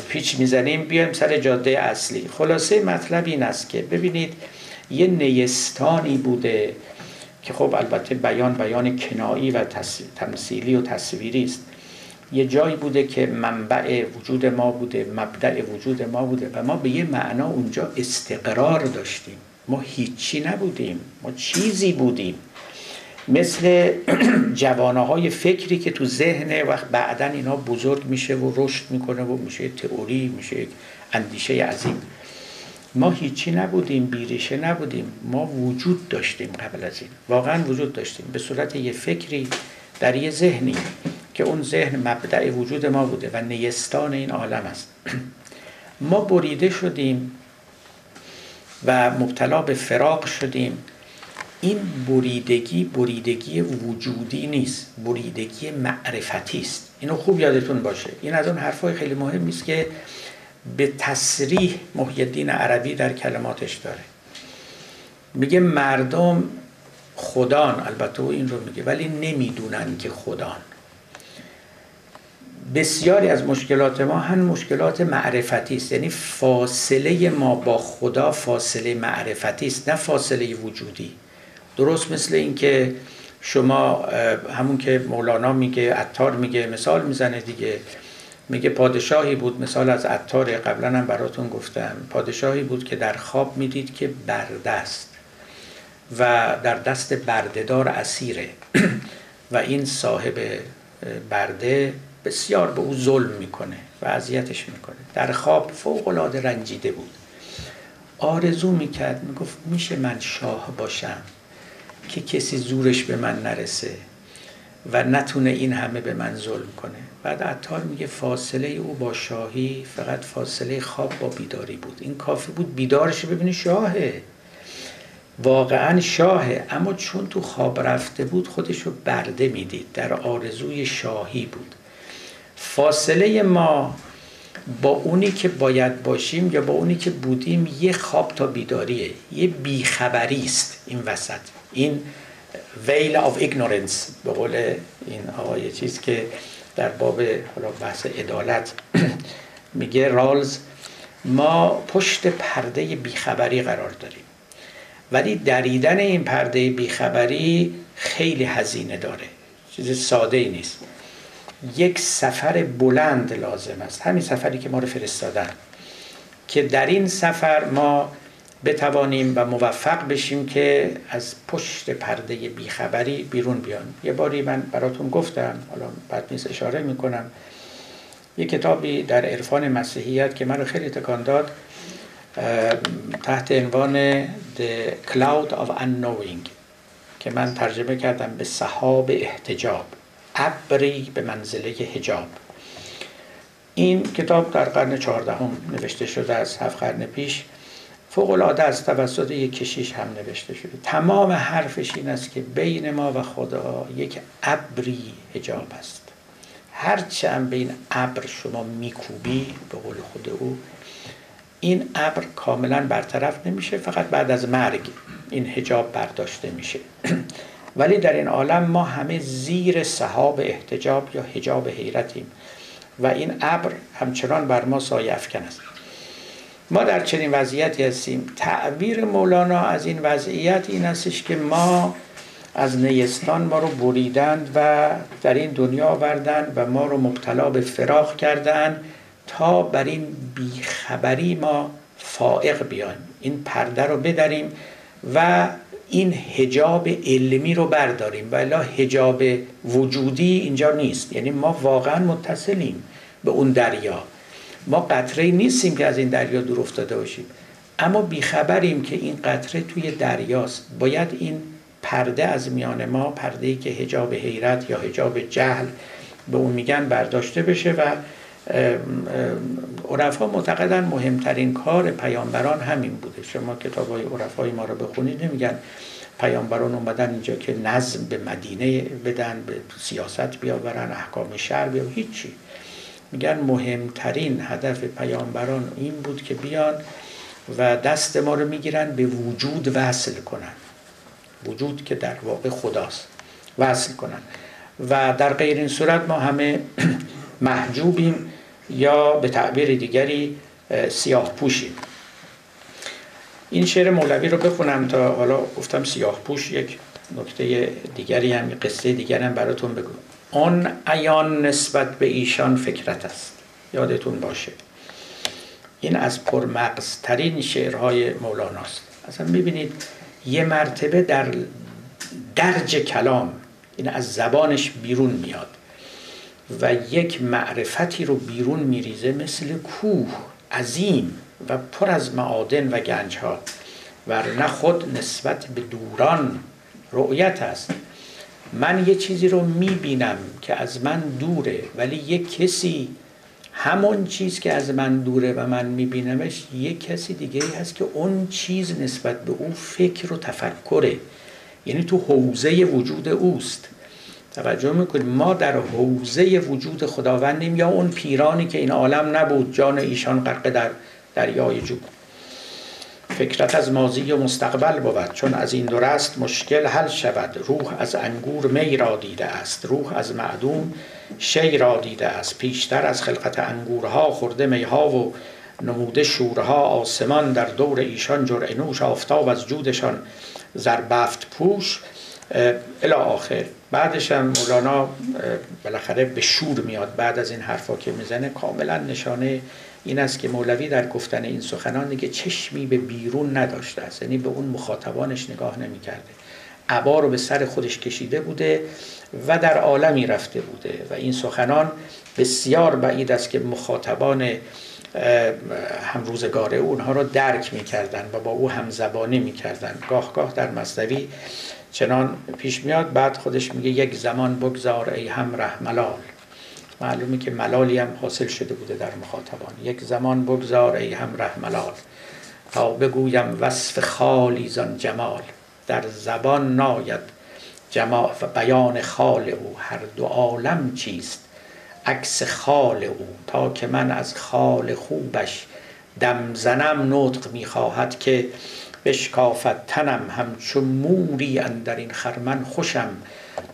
پیچ می‌زنیم بیایم سر جاده اصلی. خلاصه مطلب این است که ببینید یه نیستانی بوده که خب البته بیان بیان کنایی و تمثیلی و تصویری است. یه جایی بوده که منبع وجود ما بوده مبدع وجود ما بوده و ما به یه معنا اونجا استقرار داشتیم. ما هیچی نبودیم. ما چیزی بودیم. مثل جوانه های فکری که تو ذهن وقت بعدا اینا بزرگ میشه و رشد می‌کنه و میشه تئوری میشه اندیشه عظیم. ما هیچی نبودیم بیریشه نبودیم. ما وجود داشتیم قبل از این. واقعا وجود داشتیم. به صورت یه فکری در یه ذهنی. که اون ذهن مبدع وجود ما بوده و نیستان این عالم است. ما بریده شدیم و مبتلا به فراق شدیم. این بریدگی بریدگی وجودی نیست بریدگی معرفتی است. اینو خوب یادتون باشه. این از اون حرفای خیلی مهم است که به تصریح محیدین عربی در کلماتش داره. میگه مردم خدان البته این رو میگه ولی نمی‌دونن که خدان. بسیاری از مشکلات ما هم مشکلات معرفتی است. یعنی فاصله ما با خدا فاصله معرفتی است نه فاصله وجودی. درست مثل اینکه شما همون که مولانا میگه عطار میگه مثال می‌زنه دیگه. میگه پادشاهی بود مثال از عطار قبلا هم براتون گفتم. پادشاهی بود که در خواب می‌دید که برده است و در دست بردهدار اسیره. و این صاحب برده بسیار به او ظلم می‌کنه و اذیتش می‌کنه. در خواب فوق العاده رنجیده بود. آرزو می‌کرد می‌گفت میشه من شاه باشم که کسی زورش به من نرسه و نتونه این همه به من ظلم کنه. بعد عطار میگه فاصله او با شاهی فقط فاصله خواب با بیداری بود. این کافی بود بیدارش ببینی شاهه. واقعا شاهه. اما چون تو خواب رفته بود خودش رو برده می‌دید. در آرزوی شاهی بود. فاصله ما با اونی که باید باشیم یا با اونی که بودیم یه خواب تا بیداریه. یه بیخبری است این وسط. این ویل of ignorance به قول این آقای چیز که در باب حالا بحث عدالت میگه رالز ما پشت پرده بیخبری قرار داریم. ولی دریدن این پرده بیخبری خیلی هزینه داره. چیز ساده ای نیست. یک سفر بلند لازم است. همین سفری که ما رو فرستادن. که در این سفر ما بتوانیم و موفق بشیم که از پشت پرده بیخبری بیرون بیان. یه باری من براتون گفتم حالا بعد نیست اشاره می‌کنم. یه کتابی در عرفان مسیحیت که من خیلی تکان داد تحت عنوان The Cloud of Unknowing که من ترجمه کردم به صحاب احتجاب. ابری به منزله هجاب این کتاب در قرن چهاردهم نوشته شده از هفت قرن پیش. فوق العاده از توسط یک کشیش هم نوشته شده. تمام حرفش این است که بین ما و خدا یک ابری هجاب است. هرچه هم به این ابر شما میکوبی به قول خود او این ابر کاملا برطرف نمیشه فقط بعد از مرگ این هجاب برداشته میشه. ولی در این عالم ما همه زیر صحاب احتجاب یا هجاب حیرتیم و این ابر همچنان بر ما سایه افکن است. ما در چنین وضعیتی هستیم. تعبیر مولانا از این وضعیت این استش که ما از نیستان ما رو بریدند و در این دنیا آوردند و ما رو مبتلا به فراخ کردند تا بر این بیخبری ما فائق بیایم. این پرده رو بداریم و این هجاب علمی رو برداریم. و الا هجاب وجودی اینجا نیست. یعنی ما واقعا متصلیم به اون دریا. ما قطره نیستیم که از این دریا دور افتاده باشیم. اما بیخبریم که این قطره توی دریاست. باید این پرده از میان ما پرده ای که هجاب حیرت یا هجاب جهل به اون میگن برداشته بشه و عرفا معتقدن مهمترین کار پیامبران همین بوده. شما کتاب های عرفای ما رو بخونید نمیگن پیامبران اومدن اینجا که نظم به مدینه بدن به سیاست بیاورن احکام شهر بیاورن هیچی. میگن مهمترین هدف پیامبران این بود که بیان و دست ما رو می‌گیرن به وجود وصل کنن. وجود که در واقع خداست. وصل کنن. و در غیر این صورت ما همه محجوبیم. یا به تعبیر دیگری سیاه پوشیم این شعر مولوی رو بخونم تا حالا گفتم سیاه پوش یک نکته دیگری هم قصه دیگری هم براتون بگو. آن ایان نسبت به ایشان فکرت است. یادتون باشه. این از پرمغزترین شعرهای مولاناست. اصلا می‌بینید یه مرتبه در درج کلام این از زبانش بیرون میاد. و یک معرفتی رو بیرون میریزه مثل کوه عظیم و پر از معادن و گنج ها ورنه خود نسبت به دوران رؤیت است. من یه چیزی رو می‌بینم که از من دوره ولی یک کسی همون چیز که از من دوره و من میبینمش یک کسی دیگه هست که اون چیز نسبت به او فکر و تفکره. یعنی تو حوزه وجود اوست. توجه می‌کنیم ما در حوزه وجود خداوندیم یا اون پیرانی که این عالم نبود جان ایشان غرق در دریای جو فکرت از ماضی و مستقبل بود چون از این درست مشکل حل شود. روح از انگور می را دیده است روح از معدوم شی را دیده است. پیشتر از خلقت انگورها خورده میها و نموده شورها آسمان در دور ایشان جرع نوش آفتاب از جودشان زربفت پوش. الی آخر. بعدش هم مولانا بالاخره به شور میاد بعد از این حرفا که می‌زنه. کاملا نشانه این است که مولوی در گفتن این سخنان دیگه چشمی به بیرون نداشته است. یعنی به اون مخاطبانش نگاه نمی‌کرده. عبا رو به سر خودش کشیده بوده و در عالمی رفته بوده. و این سخنان بسیار بعید است که مخاطبان هم روزگاره اونها رو درک می‌کردن و با او هم زبانی می‌کردن. گاه گاه در مصنوی چنان پیش میاد بعد خودش میگه یک زمان بگذار ای همره ملال. معلومه که ملالی هم حاصل شده بوده در مخاطبان. یک زمان بگذار ای همره ملال. تا بگویم وصف خالی زان جمال. در زبان ناید جمال و بیان خال او. هر دو عالم چیست؟ عکس خال او. تا که من از خال خوبش دم زنم نطق می‌خواهد که بشکافت تنم همچون موری اندر این خرمن خوشم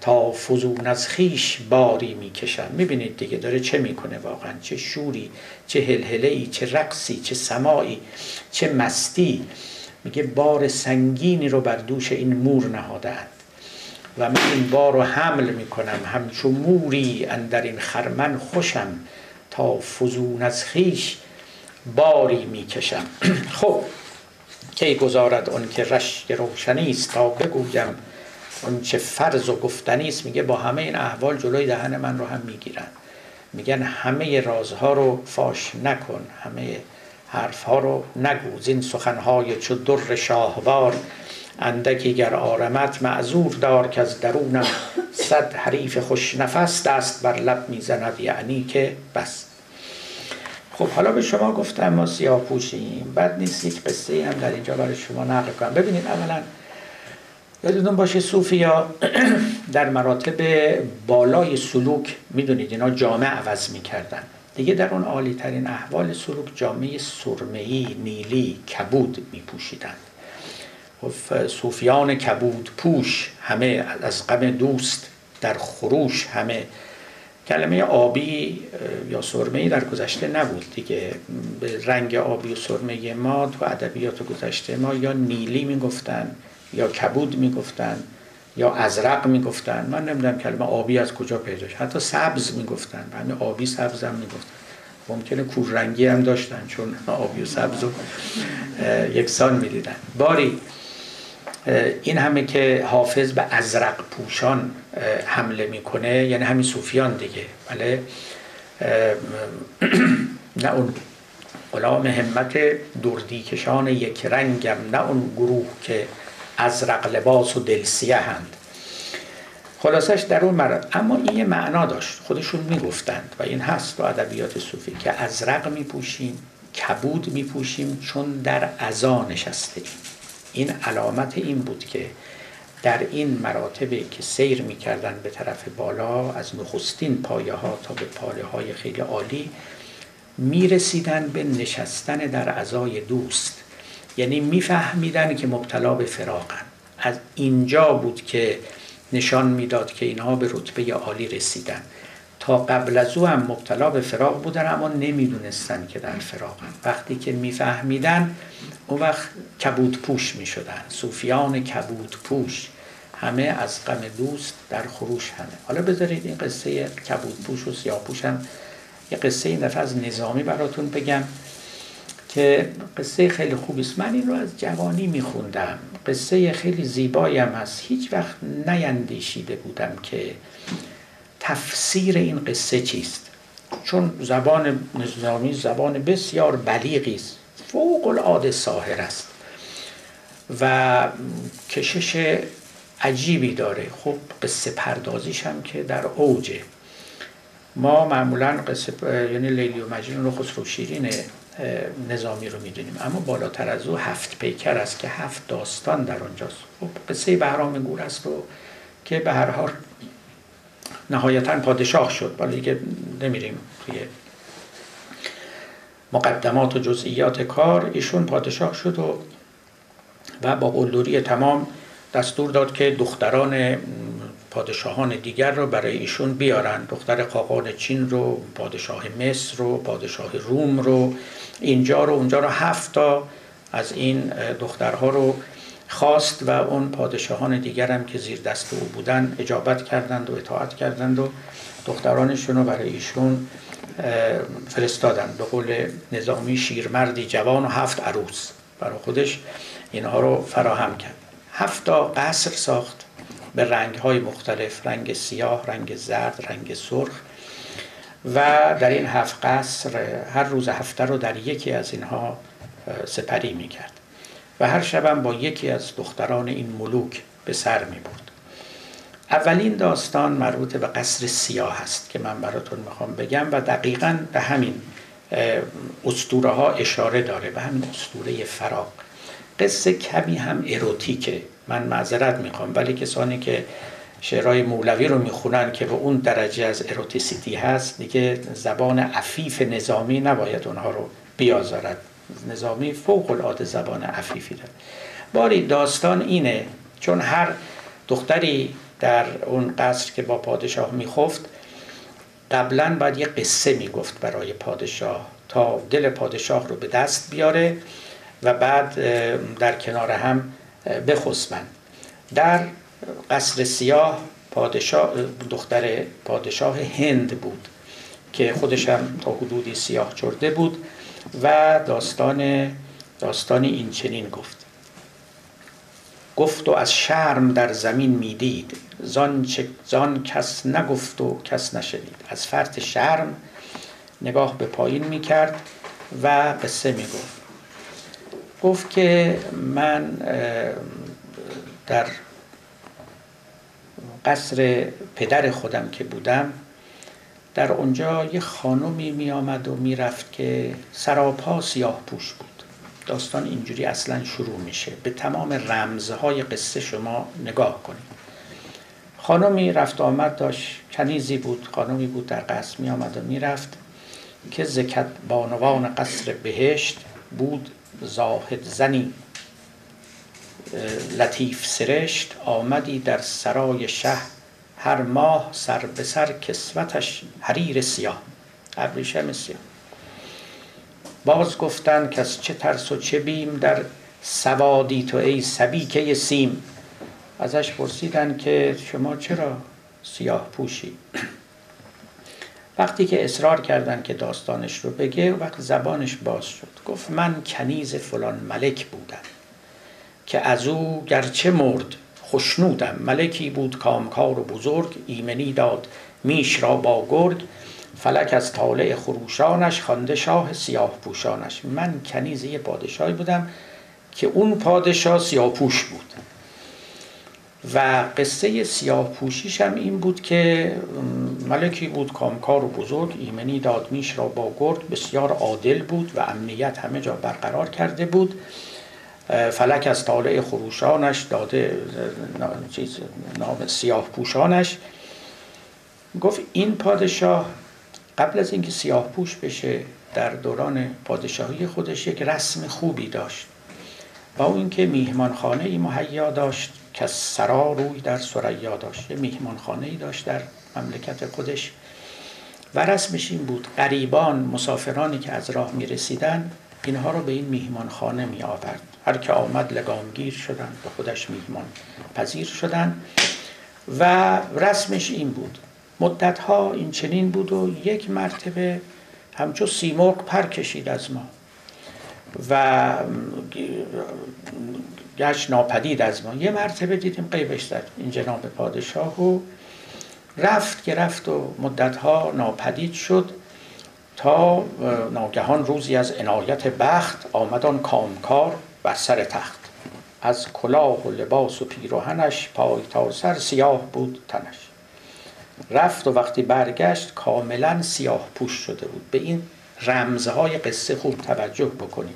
تا فزون از خیش باری می‌کشم می‌بینید دیگه داره چه می‌کنه واقعا؟ چه شوری چه هلهله ای چه رقصی چه سمایی چه مستی. میگه بار سنگینی رو بر دوش این مور نهادند و من این بار رو حمل می‌کنم. همچون موری اندر این خرمن خوشم تا فزون از خیش باری می‌کشم خب کی گذارد اون که رشک روشنی است تا بگویم. اون چه فرض و گفتنی است میگه با همه این احوال جلوی دهن من رو هم می‌گیرن. میگن همه رازها رو فاش نکن همه حرفها رو نگو. زین سخنهای چو در شاهوار اندکی گر آرمت معذور دار که از درونم. صد حریف خوش نفس دست بر لب می‌زند یعنی که بس. خب حالا به شما گفتم ما سیاه پوشیم بعد نیست یک قصه هم در اینجا برای شما نقل کنم. ببینید اولا یادتون باشه صوفیا در مراتب بالای سلوک می‌دونید اینا جامعه عوض می‌کردن. دیگه در اون عالی ترین احوال سلوک جامعه سرمهی نیلی کبود میپوشیدند. خب، صوفیان کبود پوش همه از غم دوست در خروش همه کلمه آبی یا سرمه در گذشته نبود دیگه. رنگ آبی و سرمه ما تو ادبیات گذشته ما یا نیلی می‌گفتن یا کبود می‌گفتن یا ازرق می‌گفتن. من نمی‌دونم کلمه آبی از کجا پیدا شد حتی سبز می‌گفتن. همه آبی سبز هم می‌گفتن. ممکنه کور رنگی هم داشتن چون آبی و سبز رو یکسان می‌دیدن. باری این همه که حافظ به ازرق پوشان حمله می‌کنه یعنی همین صوفیان دیگه. بله؟ نه اون غلام همت دردی کشان یک رنگم نه اون گروه که ازرق لباس و دلسیه هند. خلاصش در اون مرد. اما این یه معنا داشت. خودشون می‌گفتند و این هست تو ادبیات صوفی که ازرق میپوشیم کبود میپوشیم چون در ازا نشسته این علامت این بود که در این مراتبی که سیر می‌کردن به طرف بالا از نخستین پایه ها تا به پایه های خیلی عالی می‌رسیدن به نشستن در ازای دوست. یعنی میفهمیدن که مبتلا به فراغن از اینجا بود که نشان می‌داد که اینها به رتبه عالی رسیدن. تا قبل از او هم مبتلا به فراغ بودن اما نمی‌دونستن که در فراغن وقتی که میفهمیدن اون وقت کبود پوش می‌شدن. صوفیان کبود پوش. همه از غم دوست در خروش همه. حالا بذارید این قصه کبود پوش و سیاه پوش هم یه قصه این دفعه از نظامی براتون بگم که قصه خیلی خوبی است. من این رو از جوانی میخوندم. قصه خیلی زیبایی هم هست. هیچ وقت نیندیشیده بودم که تفسیر این قصه چیست. چون زبان نظامی زبان بسیار بلیغی است. فوق العاده ساهر است و کشش عجیبی داره. خب قصه پردازیش هم که در اوجه ما معمولا قصه یعنی لیلی و مجنون رو خسرو شیرین نظامی رو می‌دونیم. اما بالاتر از او هفت پیکر است که هفت داستان در آنجاست خب قصه بهرام گور است و که به هر حال نهایتا پادشاه شد. ولی دیگه نمیریم توی مقدمات و جزئیات کار ایشون پادشاه شد و و با قلدری تمام دستور داد که دختران پادشاهان دیگر رو برای ایشون بیارن. دختر قاقان چین رو پادشاه مصر رو پادشاه روم رو. اینجا رو اونجا رو هفت تا از این دخترها رو خواست و اون پادشاهان دیگر هم که زیر دست او بودن اجابت کردند و اطاعت کردند و دخترانشون رو برای ایشون فرستادن. به قول نظامی شیرمردی جوان و هفت عروس. برای خودش اینها رو فراهم کرد. هفتا قصر ساخت به رنگ های مختلف. رنگ سیاه، رنگ زرد، رنگ سرخ. و در این هفت قصر هر روز هفته رو در یکی از اینها سپری می کرد و هر شبم با یکی از دختران این ملوک به سر می بود اولین داستان مربوط به قصر سیاه است که من براتون می‌خوام بگم و دقیقا به همین استوره ها اشاره داره به همین استوره فراق قصه کمی هم اروتیکه من معذرت می‌خوام ولی کسانی که شعرهای مولوی رو می‌خونن که به اون درجه از اروتیسیتی هست دیگه زبان عفیف نظامی نباید اونها رو بیازارد. نظامی فوق العاده زبان عفیفی داره. باری داستان اینه چون هر دختری در اون قصر که با پادشاه میخفت قبلا باید یه قصه می‌گفت برای پادشاه تا دل پادشاه رو به دست بیاره و بعد در کنار هم بخسبند. در قصر سیاه پادشاه دختر پادشاه هند بود که خودش هم تا حدودی سیاه چرده بود و داستان داستان این چنین گفت. گفت و از شرم در زمین می‌دید. زان, زان کس نگفت و کس نشنید. از فرط شرم نگاه به پایین می‌کرد و قصه می‌گفت. گفت که من در قصر پدر خودم که بودم در اونجا یه خانمی می آمد و می‌رفت که سراپا سیاه پوش بود. داستان اینجوری اصلا شروع میشه. به تمام رمزهای قصه شما نگاه کنید. خانمی رفت آمد داشت کنیزی بود خانمی بود در قصر می آمد و می‌رفت که زکت بانوان قصر بهشت بود زاهد زنی لطیف سرشت آمدی در سرای شه هر ماه سر به سر کسوتش حریر سیاه. ابریشم سیاه. باز گفتن که از چه ترس و چه بیم در سوادی تو ای سبیکه سیم؟ ازش پرسیدن که شما چرا سیاه پوشی؟ وقتی که اصرار کردن که داستانش رو بگه وقت زبانش باز شد. گفت من کنیز فلان ملک بودم که از او گرچه مرد خشنودم. ملکی بود کامکار و بزرگ ایمنی داد میش را با گرگ. فلک از طالع خروشانش خانده شاه سیاه پوشانش. من کنیز یه پادشاهی بودم که اون پادشاه سیاه پوش بود. و قصه سیاه پوشیش هم این بود که ملکی بود کامکار و بزرگ ایمنی دادمیش را با گرد بسیار عادل بود و امنیت همه جا برقرار کرده بود. فلک از طالع خروشانش داده چیز نام سیاه پوشانش. گفت این پادشاه قبل از اینکه سیاه پوش بشه در دوران پادشاهی خودش یک رسم خوبی داشت با اون اینکه میهمانخانه ای مهیا داشت که سرا روی در سریا داشت. یه میهمانخانه ای داشت در مملکت خودش و رسمش این بود قریبان مسافرانی که از راه می رسیدن اینها رو به این میهمانخانه می آورد هر که آمد لگامگیر شدن به خودش میهمان پذیر شدن و رسمش این بود مدت ها این چنین بود و یک مرتبه همچو سیمرغ پر کشید از ما و گشت ناپدید از ما. یه مرتبه دیدیم قیبش زد این جناب پادشاه و رفت که رفت و مدتها ناپدید شد تا ناگهان روزی از عنایت بخت آمدان کامکار بر سر تخت. از کلاه و لباس و پیروهنش پای تا سر سیاه بود تنش. رفت و وقتی برگشت کاملا سیاه پوش شده بود. به این رمزهای قصه خوب توجه بکنیم.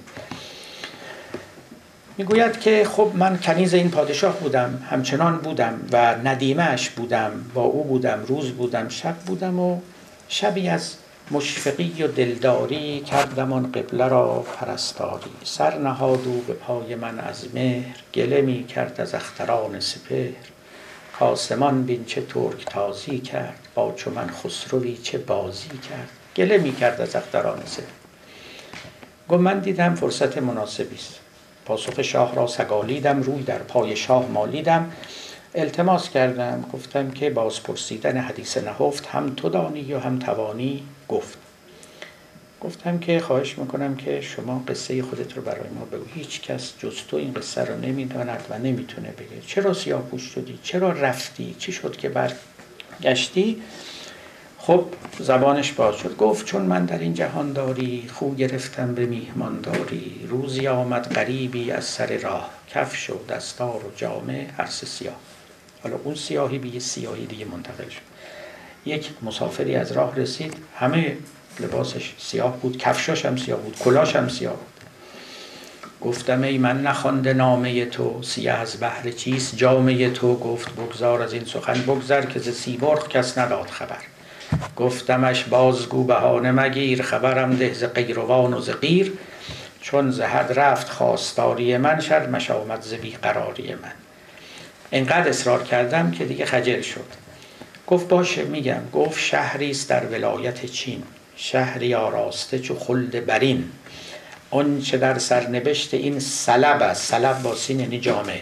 می‌گوید که خب من کنیز این پادشاه بودم همچنان بودم و ندیمش بودم با او بودم روز بودم شب بودم و شبی از مشفقی و دلداری کردم آن قبله را پرستاری. سر نهاد او به پای من از مهر گله می کرد از اختران سپهر. کاسمان بین چه ترک تازی کرد با چو من خسروی چه بازی کرد. گله می کرد از اختران سپهر گفت من دیدم فرصت مناسبی است. پاسخ شاه را سگالیدم روی در پای شاه مالیدم. التماس کردم گفتم که باز پرسیدن حدیث نهفت هم تو دانی و هم توانی گفت. گفتم که خواهش می‌کنم که شما قصه خودت رو برای ما بگو. هیچ کس جز تو این قصه رو نمی‌داند و نمی‌تونه بگه. چرا سیاه پوش شدی؟ چرا رفتی؟ چی شد که برگشتی؟ خب زبانش باز شد. گفت چون من در این جهان داری خو گرفتم به میهمان داری. روزی آمد غریبی از سر راه. کفش و دستار و جامه هر سیاه. حالا اون سیاهی به یه سیاهی دیگه منتقل شد. یک مسافری از راه رسید. همه لباسش سیاه بود کفشاش هم سیاه بود کلاش هم سیاه بود. گفتم ای من نخوانده نامه تو سیاه از بحر چیست؟ جامعه تو گفت بگذار از این سخن بگذر که ز سیمرغ کس نداد خبر. گفتمش بازگو بهانه مگیر خبرم ده ز قیروان و ز قیر. چون زهد رفت خواستاری من شرمش آمد ز قراری من. انقدر اصرار کردم که دیگه خجل شد. گفت باشه میگم. گفت شهری است در ولایت چین. شهری آراسته چو خلد برین. آنچه در سرنوشت این سلب است. سلب با سین یعنی جامعه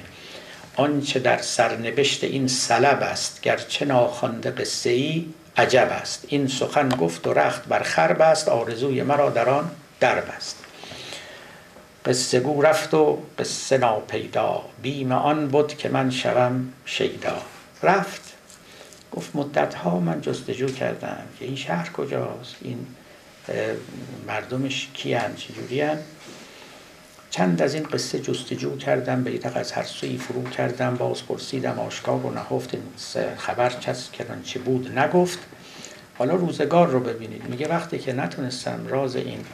آنچه در سرنوشت این سلب است گرچه ناخوانده قصه ای عجب است. این سخن گفت و رخت بر خرب است آرزوی مرا در آن درب است. قصه گو رفت و قصه ناپیدا. بیم آن بود که من شوم شیدا. رفت. گفت مدت ها من جستجو کردم که این شهر کجاست این مردمش کیان چجوری چند از این قصه جستجو کردم بیدق از هر سوی فرو کردم باز پرسیدم آشکار و نهفت خبر کس کردن چه بود؟ نگفت. حالا روزگار رو ببینید. میگه وقتی که نتونستم راز این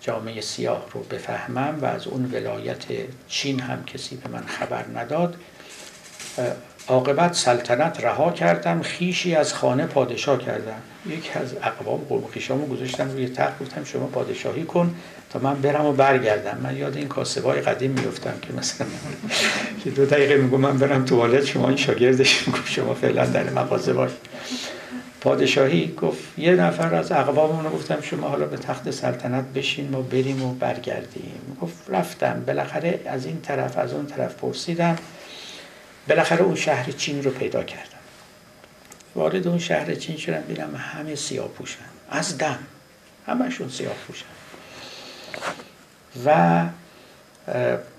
جامعه سیاه رو بفهمم و از اون ولایت چین هم کسی به من خبر نداد عاقبت سلطنت رها کردم خیشی از خانه پادشاه کردم. یکی از اقوام قوم خیشامو گذاشتم روی تخت گفتم شما پادشاهی کن تا من برم و برگردم. من یاد این کاسبای قدیم میفتم که مثلا که دو دقیقه میگم من برم توالت شما این شاگردش میگم شما فعلا در مغازه باش. پادشاهی گفت یه نفر از اقواممون گفتم شما حالا به تخت سلطنت بشین ما بریم و برگردیم. گفت رفتم. بالاخره از این طرف از اون طرف پرسیدم. بالاخره اون شهر چین رو پیدا کردم. وارد اون شهر چین شدم بینم همه سیاه پوشن از دم. همشون سیاه پوشن و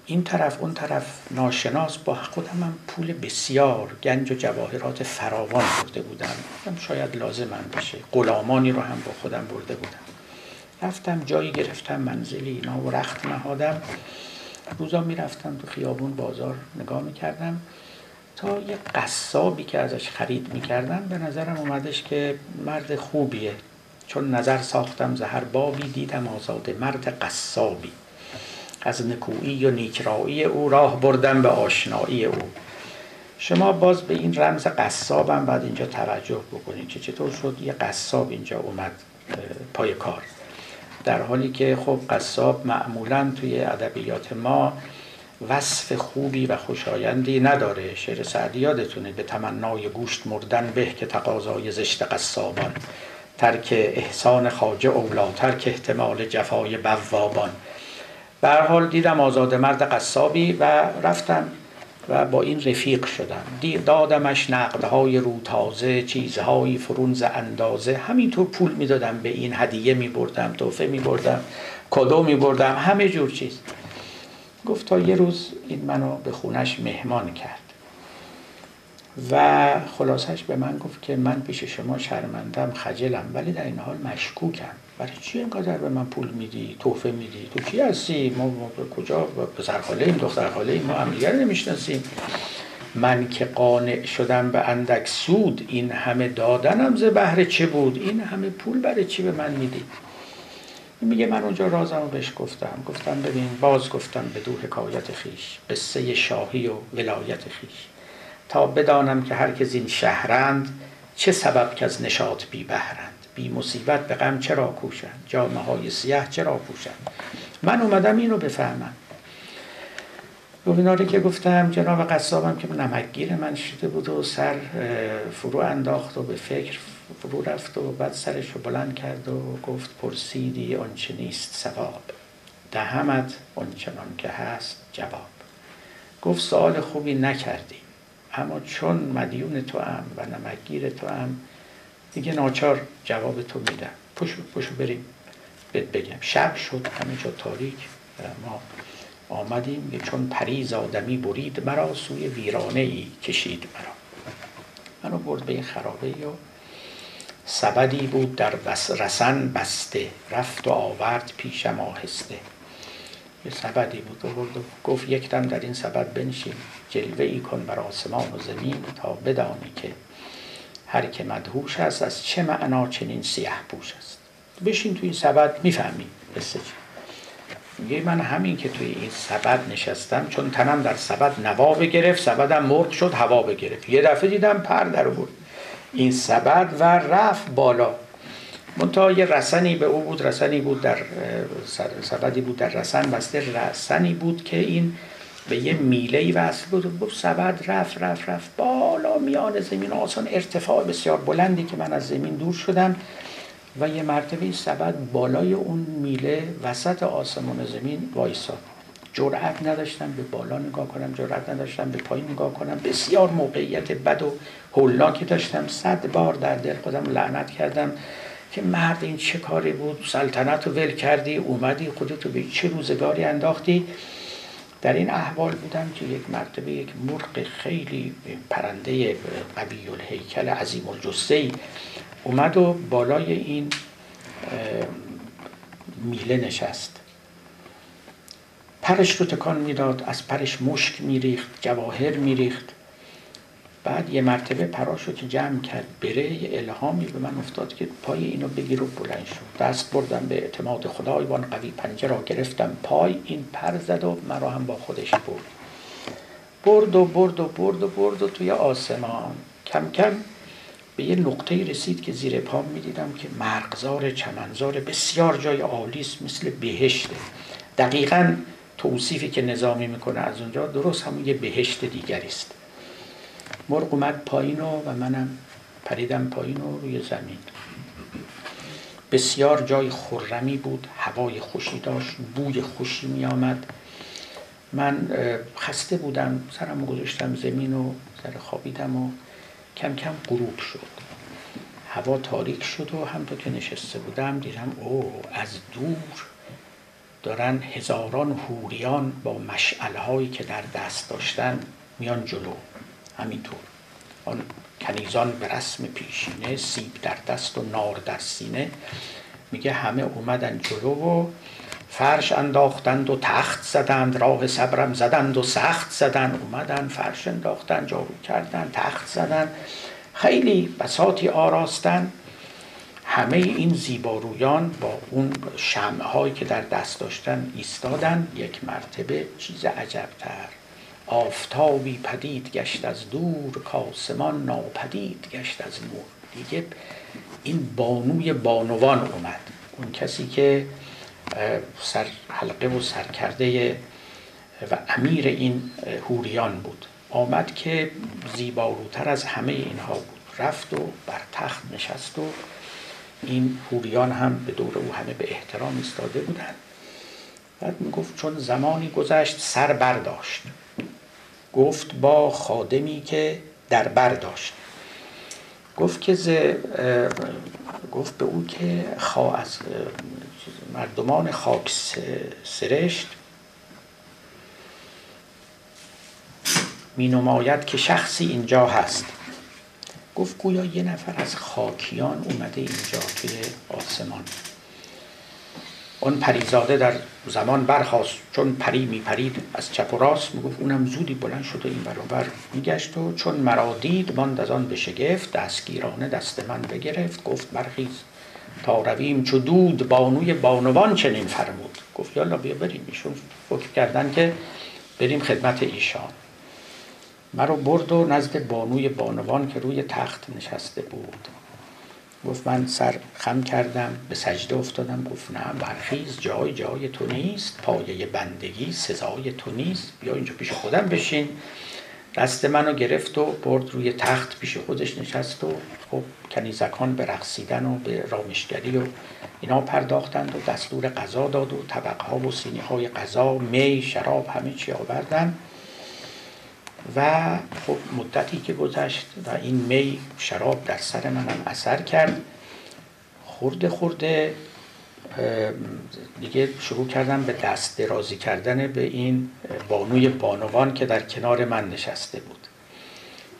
این طرف اون طرف ناشناس با خودم هم پول بسیار گنج و جواهرات فراوان برده بودم. شاید لازم من بشه غلامانی رو هم با خودم برده بودم. رفتم جایی گرفتم منزلی اینا و رخت نهادم. روزا می‌رفتم تو خیابون بازار نگاه می‌کردم. تا یه قصابی که ازش خرید می‌کردم به نظرم اومدش که مرد خوبیه. چون نظر ساختم زهر بابی دیدم آزاده مرد قصابی. از نکویی و نیکرایی او راه بردم به آشنایی او. شما باز به این رمز قصابم بعد اینجا توجه بکنید که چطور شد یه قصاب اینجا اومد پای کار. در حالی که خب قصاب معمولا توی ادبیات ما وصف خوبی و خوشایندی نداره. شعر سعدی یادتونه به تمنای گوشت مردن به که تقاضای زشت قصابان. ترک احسان خاجه اولاتر که احتمال جفای بوابان. به حال دیدم آزاد مرد قصابی و رفتم و با این رفیق شدم. دادمش نقدهای رو تازه چیزهایی فرونز اندازه. همینطور پول می‌دادم به این هدیه می بردم توفه می بردم کدو بردم همه جور چیز. گفت تا یه روز این منو به خونش مهمان کرد. و خلاصش به من گفت که من پیش شما شرمندم خجلم ولی در این حال مشکوکم. برای چی اینقدر به من پول میدی؟ توفه میدی؟ تو کی هستی؟ ما, ما کجا؟ پسر خاله ایم دختر ایم ما هم دیگر نمی‌شناسیم. من که قانع شدم به اندک سود این همه دادنم ز بهره چه بود؟ این همه پول برای چی به من میدی؟ میگه من اونجا رازم رو بهش گفتم. گفتم ببین باز گفتم به دو حکایت خیش قصه شاهی و ولایت خیش. تا بدانم که هر که این شهرند چه سبب که از نشاط بی بهرند؟ بی مصیبت به غم چرا کوشند؟ جامعه های سیاه چرا پوشند؟ من اومدم اینو بفهمم. گفت که گفتم جناب قصابم که نمکگیر من شده بود و سر فرو انداخت و به فکر فرو رفت و بعد سرش رو بلند کرد و گفت پرسیدی آنچه نیست سواب دهمت آنچنان که هست جواب. گفت سوال خوبی نکردی اما چون مدیون تو هم و نمکگیر تو هم دیگه ناچار جواب تو میدم. پشو پشو بریم. بهت بگم شب شد همه جا تاریک. ما آمدیم چون پریز آدمی برید مرا سوی ویرانه ای کشید مرا. منو برد به خرابه و سبدی بود در رسن بسته رفت و آورد پیشم آهسته. یه سبدی بود. و برد و گفت یک دم در این سبد بنشین جلوه ای کن بر آسمان و زمین تا بدانی که هر که مدهوش است از چه معنا چنین سیه پوش است. بشین توی این سبد می‌فهمی قصه میگه من همین که توی این سبد نشستم چون تنم در سبد نوا بگرفت سبدم مرغ شد هوا بگرفت. یه دفعه دیدم پر در بود این سبد و رفت بالا. منتها یه رسنی به او بود رسنی بود در سبدی بود در رسن بسته رسنی بود که این به یه میله ای وصل بود. و سبد رفت رفت رفت بالا میان زمین آسان ارتفاع بسیار بلندی که من از زمین دور شدم و یه مرتبه سبد بالای اون میله وسط آسمان زمین وایساد. جرأت نداشتم به بالا نگاه کنم جرأت نداشتم به پایین نگاه کنم. بسیار موقعیت بد و هولناکی داشتم. صد بار در دل خودم لعنت کردم که مرد این چه کاری بود؟ سلطنت رو ول کردی؟ اومدی خودتو به چه روزگاری انداختی؟ در این احوال بودم که یک مرتبه یک مرغ خیلی پرنده قوی الهیکل عظیم الجسه اومد و بالای این میله نشست. پرش رو تکان می‌داد از پرش مشک میریخت جواهر میریخت. بعد یه مرتبه پراشو که جمع کرد بره یه الهامی به من افتاد که پای اینو بگیر و بلند شد دست بردم به اعتماد خدایوان قوی پنجه را گرفتم. پای این پر زد و مرا هم با خودش برد. برد و برد و برد و برد و توی آسمان کم کم به یه نقطه رسید که زیر پام می‌دیدم که مرغزار چمنزار بسیار جای عالیست مثل بهشته. دقیقا توصیفی که نظامی می‌کنه از اونجا درست همون یه بهشت دیگری است. مرغ اومد پایین و منم پریدم پایین و روی زمین. بسیار جای خرمی بود هوای خوشی داشت بوی خوشی می آمد من خسته بودم سرم گذاشتم زمین و سر خوابیدم و کم کم غروب شد. هوا تاریک شد و همطور که نشسته بودم دیدم او از دور دارن هزاران هوریان با مشعله هایی که در دست داشتن میان جلو. همینطور. آن کنیزان به رسم پیشینه سیب در دست و نار در سینه. میگه همه اومدن جلو و فرش انداختند و تخت زدند راه صبرم زدند و سخت زدند. اومدن فرش انداختن جارو کردن تخت زدن. خیلی بساتی آراستن. همه این زیبارویان با اون شمعهایی که در دست داشتن ایستادن یک مرتبه چیز عجبتر. آفتابی پدید گشت از دور کاسمان ناپدید گشت از نور. دیگه این بانوی بانوان اومد. اون کسی که سر حلقه و سرکرده و امیر این هوریان بود. آمد که زیباروتر از همه اینها بود. رفت و بر تخت نشست و این هوریان هم به دور او همه به احترام ایستاده بودند. بعد می‌گفت چون زمانی گذشت سر برداشت گفت با خادمی که در برداشت گفت که ز... گفت به او که خوا از مردمان خاک سرشت می نماید که شخصی اینجا هست. گفت گویا یه نفر از خاکیان اومده اینجا توی آسمان. اون پریزاده در زمان برخواست چون پری می پرید از چپ و راست می‌گفت اونم زودی بلند شده این برابر میگشت و چون مرا دید ماند از آن به شگفت دستگیرانه دست من بگرفت گفت برخیز. تا رویم چو دود بانوی بانوان چنین فرمود. گفت یالا بیا بریم ایشون فکر کردن که بریم خدمت ایشان. مرا برد و نزد بانوی بانوان که روی تخت نشسته بود. گفت من سر خم کردم به سجده افتادم گفت نه برخیز جای جای تو نیست پایه بندگی سزای تو نیست بیا اینجا پیش خودم بشین. دست منو گرفت و برد روی تخت پیش خودش نشست و خب کنیزکان به رقصیدن و به رامشگری و اینا پرداختند و دستور غذا داد و طبقها و سینی های غذا می شراب همه چی آوردن. و خب مدتی که گذشت و این می شراب در سر منم اثر کرد. خورده خورده دیگه شروع کردم به دست درازی کردن به این بانوی بانوان که در کنار من نشسته بود.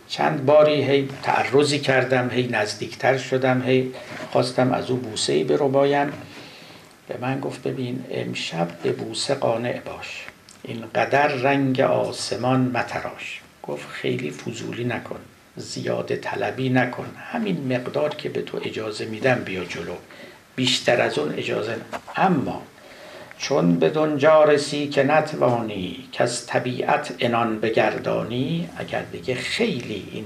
چند باری هی تعرضی کردم هی نزدیکتر شدم هی خواستم از او بوسه ای بربایم. به من گفت ببین امشب به بوسه قانع باش. اینقدر رنگ آسمان متراش. گفت خیلی فضولی نکن زیاده طلبی نکن. همین مقدار که به تو اجازه میدم بیا جلو. بیشتر از اون اجازه نه. اما چون به دنجا رسی که نتوانی که از طبیعت انان بگردانی اگر دیگه خیلی این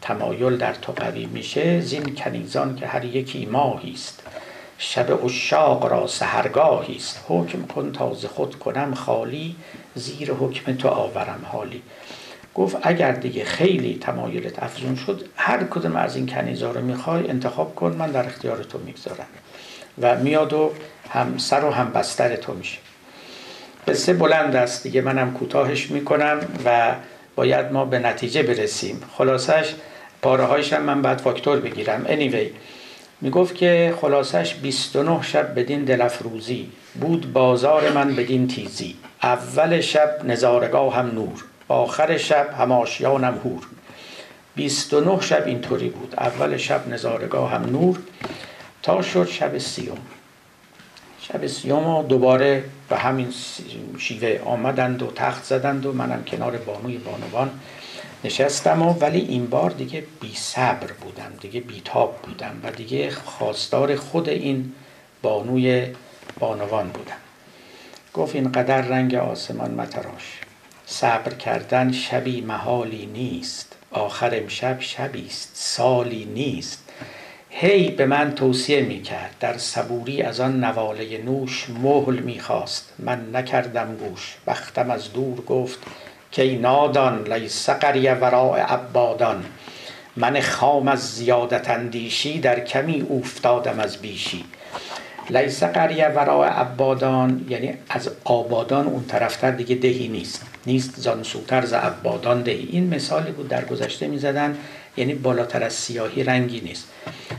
تمایل در تو قوی میشه زین کنیزان که هر یکی ماهی است. شب اشاق را سهرگاهی است. حکم کن تازه خود کنم خالی زیر حکم تو آورم حالی. گفت اگر دیگه خیلی تمایلت افزون شد هر کدوم از این کنیزا رو می‌خوای انتخاب کن من در اختیار تو می‌گذارم. و میاد و هم سر و هم بستر تو میشه. قصه بلند است دیگه منم کوتاهش می‌کنم و باید ما به نتیجه برسیم. خلاصش پاره من بعد فاکتور بگیرم. Anyway می‌گفت که خلاصش 29 شب بدین دلفروزی بود بازار من بدین تیزی. اول شب نظارگاه هم نور آخر شب هماشیانم هور 29 شب اینطوری بود. اول شب نظارگاه هم نور تا شد شب سیوم. شب سیوم دوباره به همین شیوه آمدند و تخت زدند و منم کنار بانوی بانوان نشستم و ولی این بار دیگه بی صبر بودم دیگه بیتاب بودم و دیگه خواستار خود این بانوی بانوان بودم. گفت اینقدر رنگ آسمان متراش. صبر کردن شبی محالی نیست. آخر امشب شبی است. سالی نیست. هی به من توصیه می کرد در صبوری از آن نواله نوش مهل می خواست من نکردم گوش. بختم از دور گفت که نادان لیس قریه وراء عبادان. من خام از زیادت اندیشی در کمی افتادم از بیشی. لیس قریه وراء عبادان یعنی از آبادان اون طرفتر دیگه دهی نیست. نیست زان سوتر ز عبادان دهی. این مثالی بود در گذشته می‌زدن یعنی بالاتر از سیاهی رنگی نیست.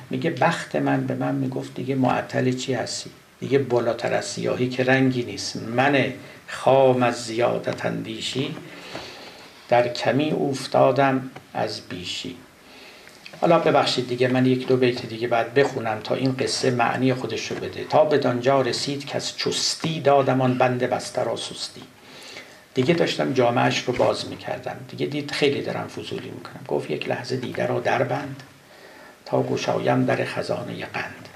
میگه بخت من به من می‌گفت دیگه معطل چی هستی؟ دیگه بالاتر از سیاهی که رنگی نیست. من خام از زیادت اندیشی در کمی افتادم از بیشی. حالا ببخشید دیگه من یک دو بیت دیگه بعد بخونم تا این قصه معنی خودش رو بده. تا به دانجا رسید که از چستی دادم آن بند بسته را سستی دیگه داشتم جامعش رو باز می‌کردم. دیگه دید خیلی دارم فضولی می‌کنم. گفت یک لحظه دیده را در بند تا گشایم در خزانه قند.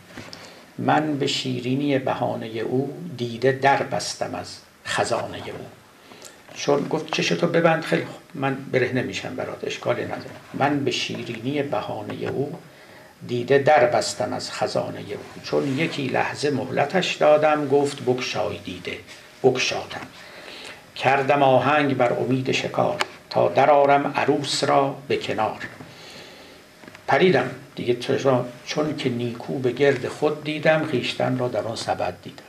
من به شیرینی بهانه او دیده در بستم از خزانه او. چون گفت چشتو ببند خیلی خوب. من برهنه میشم برات اشکالی نداره. من به شیرینی بهانه او دیده در بستم از خزانه او. چون یکی لحظه مهلتش دادم گفت بکشای دیده بکشاتم کردم آهنگ بر امید شکار تا درارم عروس را به کنار. پریدم دیگه چون که نیکو به گرد خود دیدم خیشتن را در آن سبد دیدم.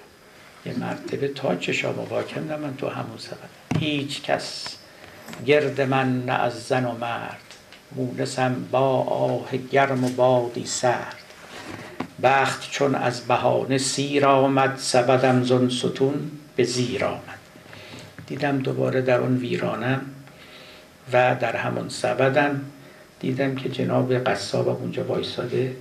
یه مرتبه تا چشام و کندم من تو همون سبد. هیچ کس گرد من نه از زن و مرد. مونسم با آه گرم و بادی سرد. بخت چون از بهانه سیر آمد سبدم زن ستون به زیر آمد. دیدم دوباره در اون ویرانم و در همون سبدم دیدم که جناب قصاب اونجا وایساده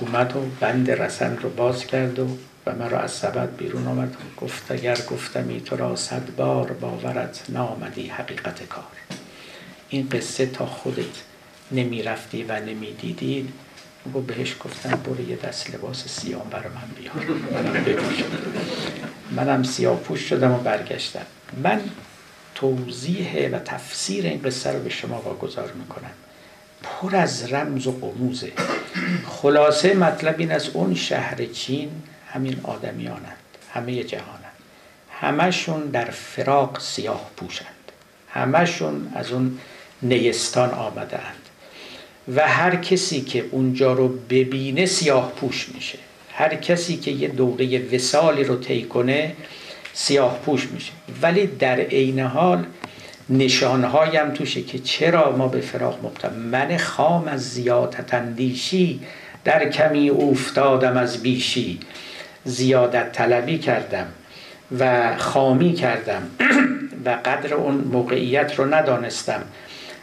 اومد و بند رسن رو باز کرد و و مرا از سبد بیرون آمد گفت اگر گفتمی تو را صد بار باورت نامدی حقیقت کار. این قصه تا خودت نمی رفتی و نمی دیدی و بهش گفتم برو یه دست لباس سیام برای من بیار. منم سیاه پوش شدم و برگشتم. من توضیح و تفسیر این قصه رو به شما واگذار می‌کنم. پر از رمز و قموزه. خلاصه مطلب این از اون شهر چین همین آدمیانند همه جهانند. همشون در فراق سیاه پوشند. همشون از اون نیستان آمدند و هر کسی که اونجا رو ببینه سیاه پوش میشه. هر کسی که یه دوره وسالی رو طی کنه سیاه پوش میشه. ولی در عین حال نشانهایم توشه که چرا ما به فراق مبتلا. من خام از زیادت اندیشی در کمی افتادم از بیشی. زیادت طلبی کردم و خامی کردم و قدر اون موقعیت رو ندانستم.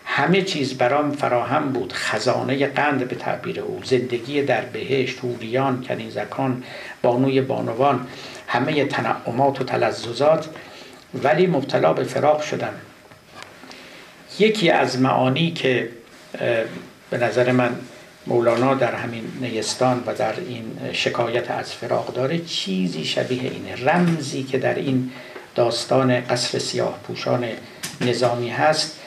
همه چیز برام فراهم بود. خزانه قند به تعبیر او زندگی در بهشت هوریان کنیزکان بانوی بانوان همه تنعمات و تلززات ولی مبتلا به فراق شدم. یکی از معانی که به نظر من مولانا در همین نیستان و در این شکایت از فراق داره چیزی شبیه اینه رمزی که در این داستان قصر سیاه پوشان نظامی هست.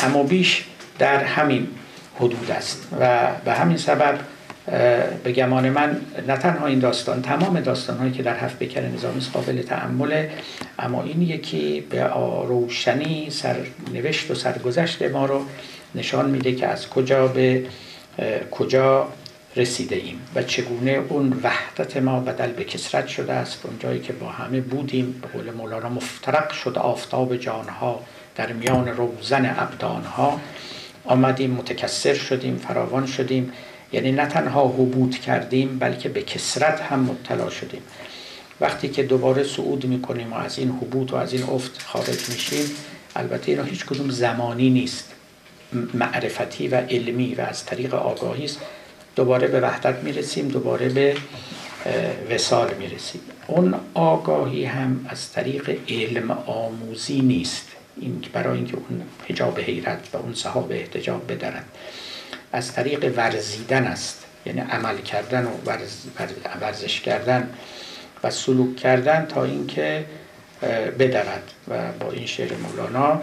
کم و بیش در همین حدود است و به همین سبب به گمان من نه تنها این داستان تمام داستان هایی که در هفت بکر نظامی قابل تعمله اما این یکی به روشنی سرنوشت و سرگذشت ما رو نشان میده که از کجا به کجا رسیده ایم و چگونه اون وحدت ما بدل به کسرت شده است اون جایی که با همه بودیم. به قول مولانا مفترق شد آفتاب جانها در میان روزن ابدانها. آمدیم متکسر شدیم فراوان شدیم. یعنی نه تنها حبوط کردیم بلکه به کسرت هم مبتلا شدیم. وقتی که دوباره صعود می‌کنیم و از این حبوط و از این افت خارج میشیم البته اینا هیچ کدوم زمانی نیست. معرفتی و علمی و از طریق آگاهی است. دوباره به وحدت می‌رسیم دوباره به وسال می‌رسیم. اون آگاهی هم از طریق علم آموزی نیست. این برای اینکه اون حجاب حیرت و اون صحاب احتجاب بدرند از طریق ورزیدن است. یعنی عمل کردن و ورزش کردن و سلوک کردن تا اینکه بدرد. و با این شعر مولانا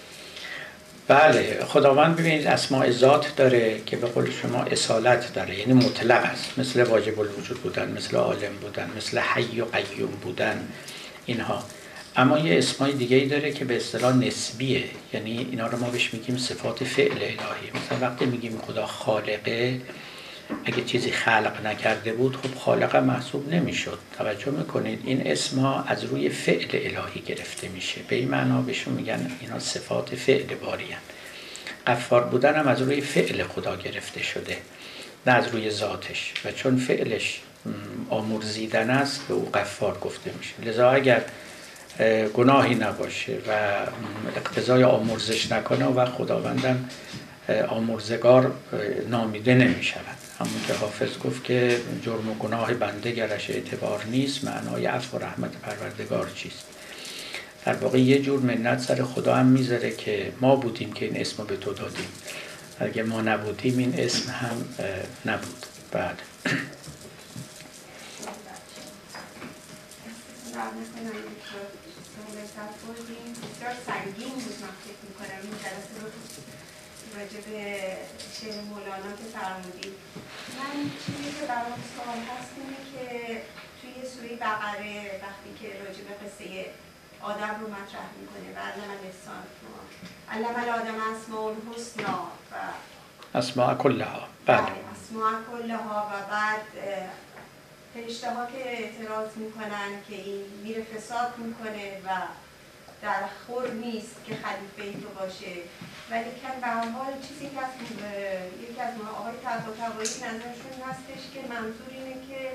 بله خداوند ببینید اسماء ذات داره که به قول شما اصالت داره یعنی مطلق است. مثل واجب الوجود بودن مثل عالم بودن مثل حی و قیوم بودن اینها. اما یه اسمای دیگه ای داره که به اصطلاح نسبیه. یعنی اینا رو ما بهش میگیم صفات فعل الهی. مثلا وقتی میگیم خدا خالقه اگه چیزی خلق نکرده بود خب خالق محسوب نمی‌شد. توجه می‌کنید؟ این اسم از روی فعل الهی گرفته میشه. به این معنا بهشون میگن اینا صفات فعل باری هم. قفار بودن هم از روی فعل خدا گرفته شده نه از روی ذاتش. و چون فعلش آمرزیدن است به او قفار گفته میشه. لذا اگر گناهی نباشه و اقتضای آمرزش نکنه و خداوندم آمرزگار نامیده نمی شود همون که حافظ گفت که جرم و گناه بنده گرش اعتبار نیست معنای عفو و رحمت پروردگار چیست؟ در واقع یه جور منت سر خدا هم می‌ذاره که ما بودیم که این اسم رو به تو دادیم. اگه ما نبودیم این اسم هم نبود. بعد. بسیار سنگین بود من فکر می‌کنم این راجع به شعر مولانا که فرمودید من چیزی که برام سوال هست اینه که توی سوری بقره وقتی که راجع به قصه آدم رو مطرح می‌کنه و علم الانسان علم الآدم اسماء الحسنا و اسماء کلها. بعد بله، اسماء کلها و بعد فرشته ها که اعتراض می‌کنن که این میره فساد می‌کنه و در خور نیست که خلیفه تو باشه. ولی کن به حال چیزی که از یکی از آقای تبایی نظرشون هستش که منظور اینه که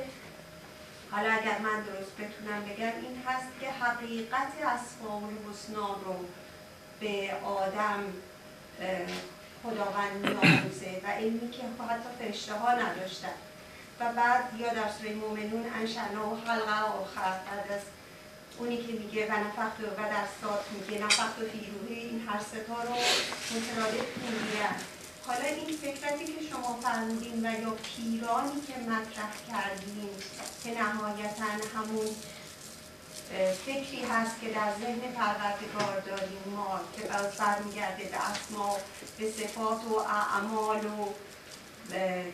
حالا اگر من درست بتونم بگم این هست که حقیقت اسماء الحسنا رو به آدم خداوند میآموزه و علمی که حتی فرشته ها نداشتن. و بعد یا در سوره مومنون انشأنا و حلقه آخر بعد از اونی که میگه و نفخت و در سات میگه نفخت و فیروهی این هر ستا رو مترادف می‌گیرن حالا این فکرتی که شما فرمودین و یا پیرانی که مطرح کردین که نهایتا همون فکری هست که در ذهن پروردگار داریم ما که باز برمیگرده به اسما به صفات و اعمال و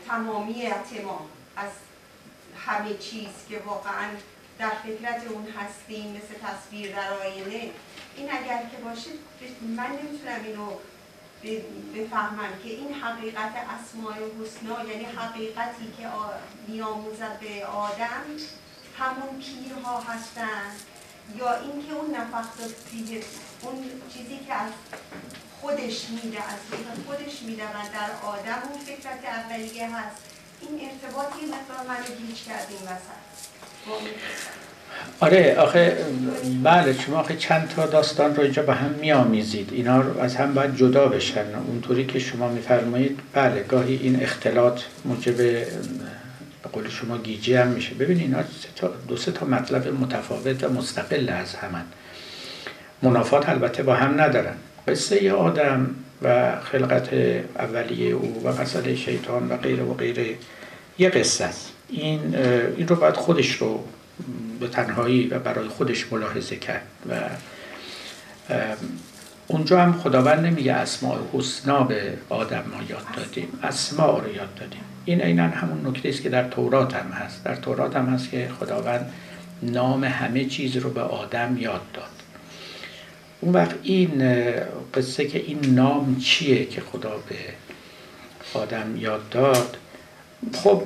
تمامی اعتمام از همه چیز که واقعا در فکرت اون هستیم مثل تصویر در آینه. این اگر که باشه من نمی‌تونم اینو بفهمم که این حقیقت اسماء حسنا یعنی حقیقتی که میآموزد به آدم همون پیرها هستن. یا اینکه اون نفخت اون چیزی که از خودش میده از خودش میده و در آدم اون فکرت اولیه هست. این ارتباطی مثلا منو گیج کردیم وسط. آره آخه بله شما آخه چند تا داستان رو اینجا به هم میآمیزید. اینا رو از هم باید جدا بشن. اونطوری که شما میفرمایید بله گاهی این اختلاط موجب به قول شما گیجی هم میشه. ببینید اینا دو سه تا مطلب متفاوت و مستقل از همن. منافات البته با هم ندارن. قصه آدم و خلقت اولیه او و مسئله شیطان و غیره و غیره یه قصه است. این این رو باید خودش رو به تنهایی و برای خودش ملاحظه کرد و اونجا هم خداوند نمیگه اسماء حسنا به آدم ما یاد دادیم. اسماء رو یاد دادیم. این عینا همون نکته است که در تورات هم هست. در تورات هم هست که خداوند نام همه چیز رو به آدم یاد داد. اون وقت این قصه که این نام چیه که خدا به آدم یاد داد خب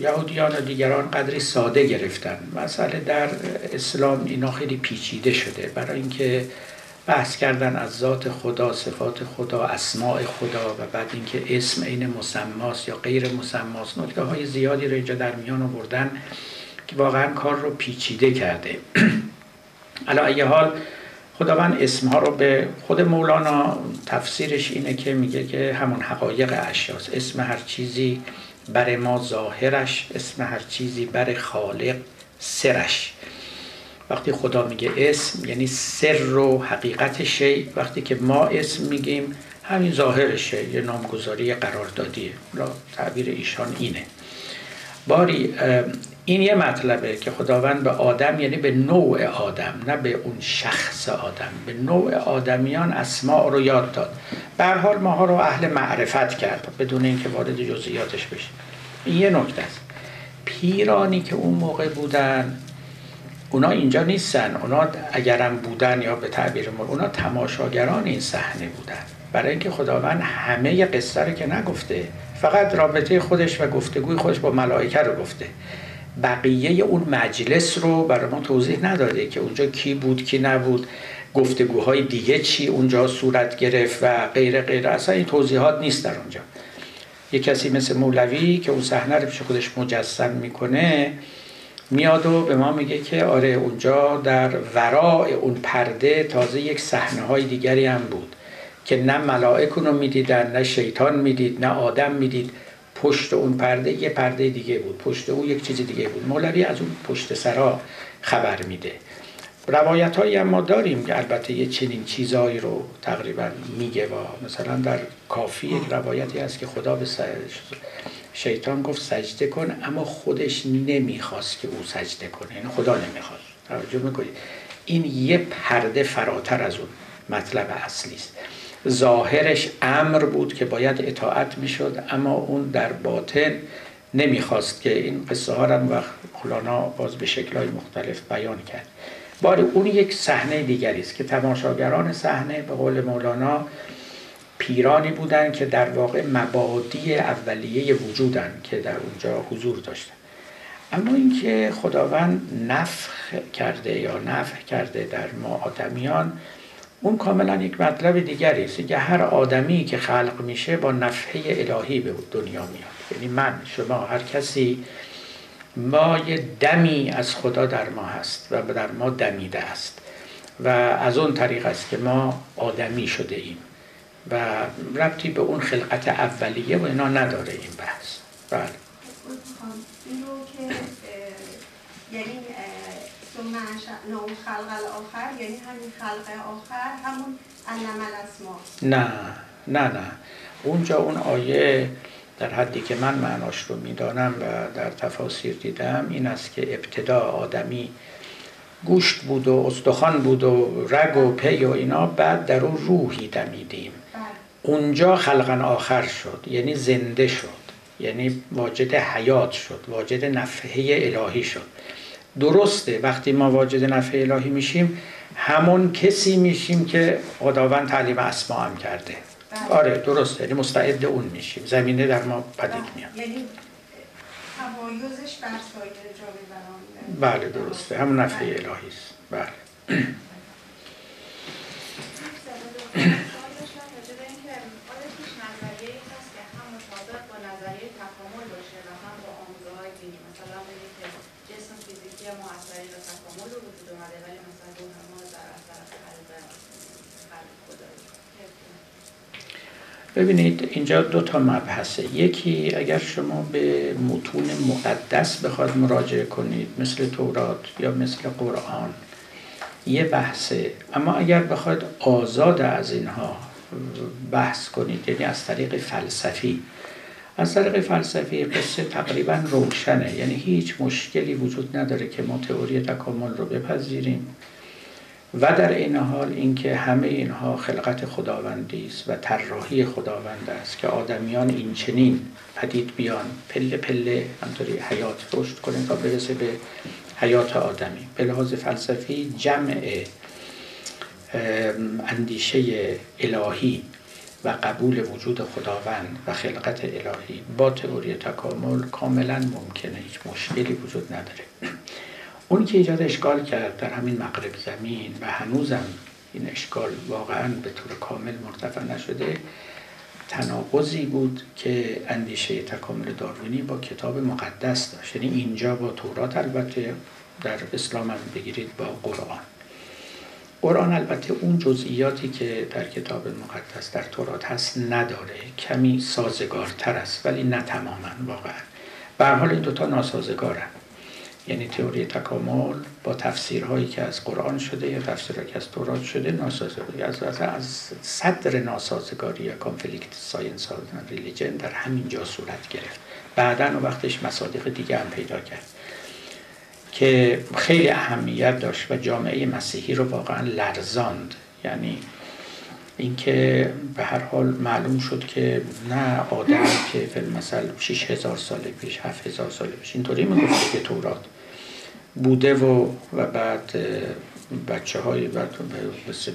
یهودیان و دیگران قدری ساده گرفتن. مسئله در اسلام اینا خیلی پیچیده شده. برای اینکه بحث کردن از ذات خدا صفات خدا اسماع خدا و بعد اینکه اسم عین مسماست یا غیر مسماست نکته های زیادی رو اینجا در میان آوردن که واقعا کار رو پیچیده کرده. علا حال خداوند اسمها رو به خود مولانا تفسیرش اینه که میگه که همون حقایق اشیاست اسم هر چیزی بر ما ظاهرش اسم هر چیزی بر خالق سرش. وقتی خدا میگه اسم یعنی سر و حقیقت شی. وقتی که ما اسم میگیم همین ظاهرشه یه نامگذاری قراردادیه. تعبیر ایشان اینه. باری این یه مطلبه که خداوند به آدم یعنی به نوع آدم نه به اون شخص آدم. به نوع آدمیان اسماع رو یاد داد. به حال ماها رو اهل معرفت کرد بدون اینکه وارد جزئیاتش بشه. این یه نکته است. پیرانی که اون موقع بودن اونا اینجا نیستن. اونا اگرم بودن یا به تعبیر ما اونا تماشاگران این صحنه بودن. برای اینکه خداوند همه قصه رو که نگفته فقط رابطه خودش و گفتگوی خودش با ملائکه رو گفته. بقیه اون مجلس رو برای ما توضیح نداده که اونجا کی بود کی نبود گفتگوهای دیگه چی اونجا صورت گرفت و غیر غیر. اصلا این توضیحات نیست در اونجا. یه کسی مثل مولوی که اون صحنه رو پیش خودش مجسم می‌کنه میاد و به ما میگه که آره اونجا در ورای اون پرده تازه یک صحنه های دیگری هم بود که نه ملائک رو می‌دیدن نه شیطان می‌دید نه آدم می‌دید. پشت اون پرده یه پرده دیگه بود پشت او یک چیز دیگه بود. مولوی از اون پشت سرا خبر میده. روایت هایی ما داریم که البته یه چنین چیزایی رو تقریبا میگه و مثلا در کافی یک روایتی هست که خدا به شیطان گفت سجده کن اما خودش نمی‌خواست که او سجده کنه. یعنی خدا نمی‌خواست. توجه می‌کنید این یه پرده فراتر از اون مطلب اصلی است ظاهرش امر بود که باید اطاعت می‌شد اما اون در باطن نمی‌خواست که این قصه ها وقت مولانا باز به شکلهای مختلف بیان کرد. بار اون یک صحنه دیگری است که تماشاگران صحنه به قول مولانا پیرانی بودند که در واقع مبادی اولیه وجودن که در اونجا حضور داشتن. اما اینکه خداوند نفخ کرده یا نفخ کرده در ما آدمیان اون کاملا یک مطلب دیگری است. که هر آدمی که خلق میشه با نفحه الهی به دنیا میاد. یعنی من شما هر کسی ما یه دمی از خدا در ما هست و در ما دمیده است. و از اون طریق است که ما آدمی شده ایم. و ربطی به اون خلقت اولیه و اینا نداره این بحث. بله. که یعنی نو خلق الاخر یعنی همین خلق آخر همون علم الاسما نه نه نه. اونجا اون آیه در حدی که من معناش رو می‌دانم و در تفاسیر دیدم این است که ابتدا آدمی گوشت بود و استخوان بود و رگ و پی و اینا بعد در اون روحی دمیدیم. بله. اونجا خلقا آخر شد یعنی زنده شد یعنی واجد حیات شد واجد نفحه الهی شد. درسته. وقتی ما واجد نفع الهی میشیم همون کسی میشیم که خداوند تعلیم اسما هم کرده. بله. آره درسته. یعنی مستعد اون میشیم. زمینه در ما پدید بله. میاد. یعنی تمایزش بر سایر بله درسته. همون نفع الهی است. بله. ببینید اینجا دو تا مبحثه. یکی اگر شما به متون مقدس بخواد مراجعه کنید مثل تورات یا مثل قرآن یه بحثه. اما اگر بخواید آزاد از اینها بحث کنید یعنی از طریق فلسفی. از طریق فلسفی قصه تقریبا روشنه. یعنی هیچ مشکلی وجود نداره که ما تئوری تکامل رو بپذیریم. و در این حال اینکه همه اینها خلقت خداوندی است و طراحی خداوند است که آدمیان این چنین پدید بیان پله پله همطوری حیات رشد کنه تا برسه به حیات آدمی. به لحاظ فلسفی جمع اندیشه الهی و قبول وجود خداوند و خلقت الهی با تئوری تکامل کاملا ممکنه هیچ مشکلی وجود نداره. اون که ایجاد اشکال کرد در همین مغرب زمین و هنوزم این اشکال واقعا به طور کامل مرتفع نشده تناقضی بود که اندیشه تکامل داروینی با کتاب مقدس داشت. یعنی اینجا با تورات البته در اسلام هم بگیرید با قرآن. قرآن البته اون جزئیاتی که در کتاب مقدس در تورات هست نداره کمی سازگارتر است ولی نه تماما واقعا. به هر حال این دوتا ناسازگارن. یعنی تئوری تکامل با تفسیرهایی که از قرآن یا تفسیرهایی که از تورات شده ناسازگاری. از, از, صدر ناسازگاری یا conflict science religion در همین جا صورت گرفت. بعدا و وقتش مصادیق دیگه هم پیدا کرد که خیلی اهمیت داشت و جامعه مسیحی رو واقعا لرزاند. یعنی اینکه به هر حال معلوم شد که نه آدم که فیلم مثل 6000 سال پیش 7000 سال پیش اینطوری می‌گفت که تورات بوده و و بعد بچه های بعد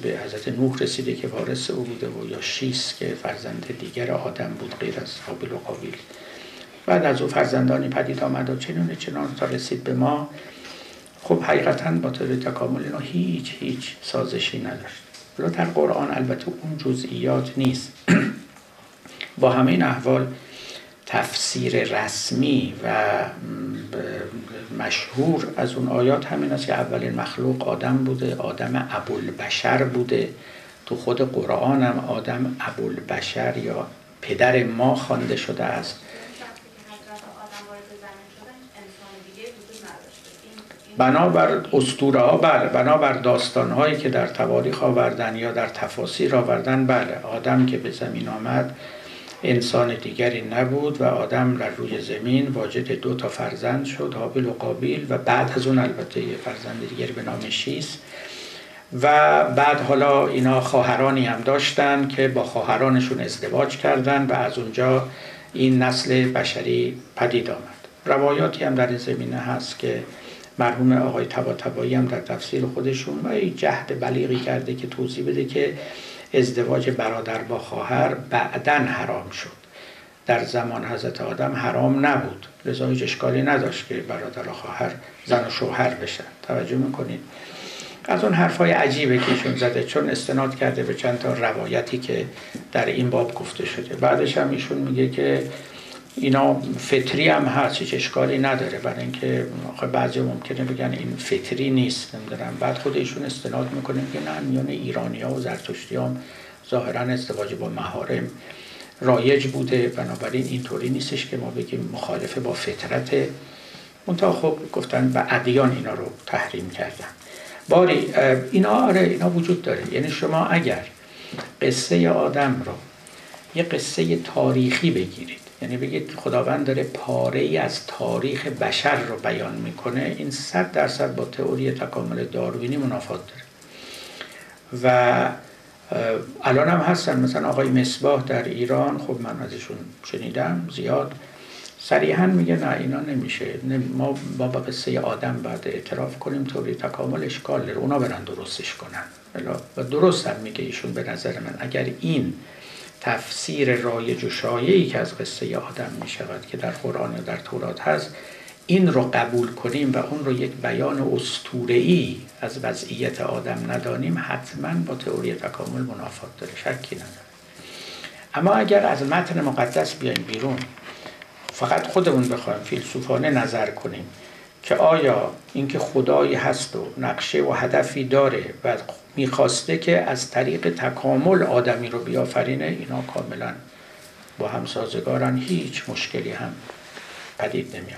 به حضرت نوح رسیده که وارث او بوده و یا شیس که فرزند دیگر آدم بود غیر از حابیل و قابیل بعد از او فرزندانی پدید آمد و چنون چنان تا رسید به ما. خب حقیقتا با طور تکامل اینا هیچ هیچ سازشی نداشت. در قرآن البته اون جزئیات نیست. با همین احوال تفسیر رسمی و مشهور از اون آیات همین است که اولین مخلوق آدم بوده آدم ابوالبشر بوده. تو خود قرآن هم آدم ابوالبشر یا پدر ما خوانده شده است. بنابر اسطوره ها بله. بنابر داستان هایی که در تواریخ آوردن یا در تفاسیر آوردن بله. آدم که به زمین آمد انسان دیگری نبود و آدم در روی زمین واجد دو تا فرزند شد حابیل و قابیل و بعد از اون البته یه فرزند دیگری به نام شیس. و بعد حالا اینا خواهرانی هم داشتن که با خواهرانشون ازدواج کردن و از اونجا این نسل بشری پدید آمد. روایاتی هم در این زمینه هست که مرحوم آقای تبا هم در تفسیر خودشون و جهد بلیغی کرده که توضیح بده که ازدواج برادر با خواهر بعدا حرام شد. در زمان حضرت آدم حرام نبود. لذا هیچ اشکالی نداشت که برادر و خواهر زن و شوهر بشن. توجه می‌کنید؟ از اون حرفای عجیبه که ایشون زده. چون استناد کرده به چند تا روایتی که در این باب گفته شده. بعدش هم ایشون میگه که اینا فطری هم هست هیچ اشکالی نداره. برای اینکه بعضی ممکنه بگن این فطری نیست نمی‌دونم. بعد خود ایشون استناد می‌کنه که نه میان ایرانی ها و زرتشتی هم ظاهرا ازدواج با مهارم رایج بوده. بنابراین اینطوری نیستش که ما بگیم مخالفه با فطرت. منتها خب گفتن و ادیان اینا رو تحریم کردن. باری اینا آره اینا وجود داره. یعنی شما اگر قصه آدم رو یه قصه تاریخی بگیرید یعنی بگید خداوند داره پاره ای از تاریخ بشر رو بیان می‌کنه این صد درصد با تئوری تکامل داروینی منافات داره. و الان هم هستن. مثلا آقای مصباح در ایران خب من ازشون شنیدم زیاد. صریحا میگه نه اینا نمیشه. ما با قصه آدم بعد اعتراف کنیم طوری تکامل اشکال داره. اونا برن درستش کنن. و درست هم میگه ایشون به نظر من. اگر این تفسیر رایج و شایعی که از قصه آدم می شود که در قرآن یا در تورات هست این رو قبول کنیم و اون رو یک بیان ای از وضعیت آدم ندانیم حتما با تئوری تکامل منافات داره شکی نداره. اما اگر از متن مقدس بیایم بیرون فقط خودمون بخوایم فیلسوفانه نظر کنیم. که آیا اینکه خدایی هست و نقشه و هدفی داره و می‌خواسته که از طریق تکامل آدمی رو بیافرینه اینا کاملا با هم سازگارن هیچ مشکلی هم پدید نمی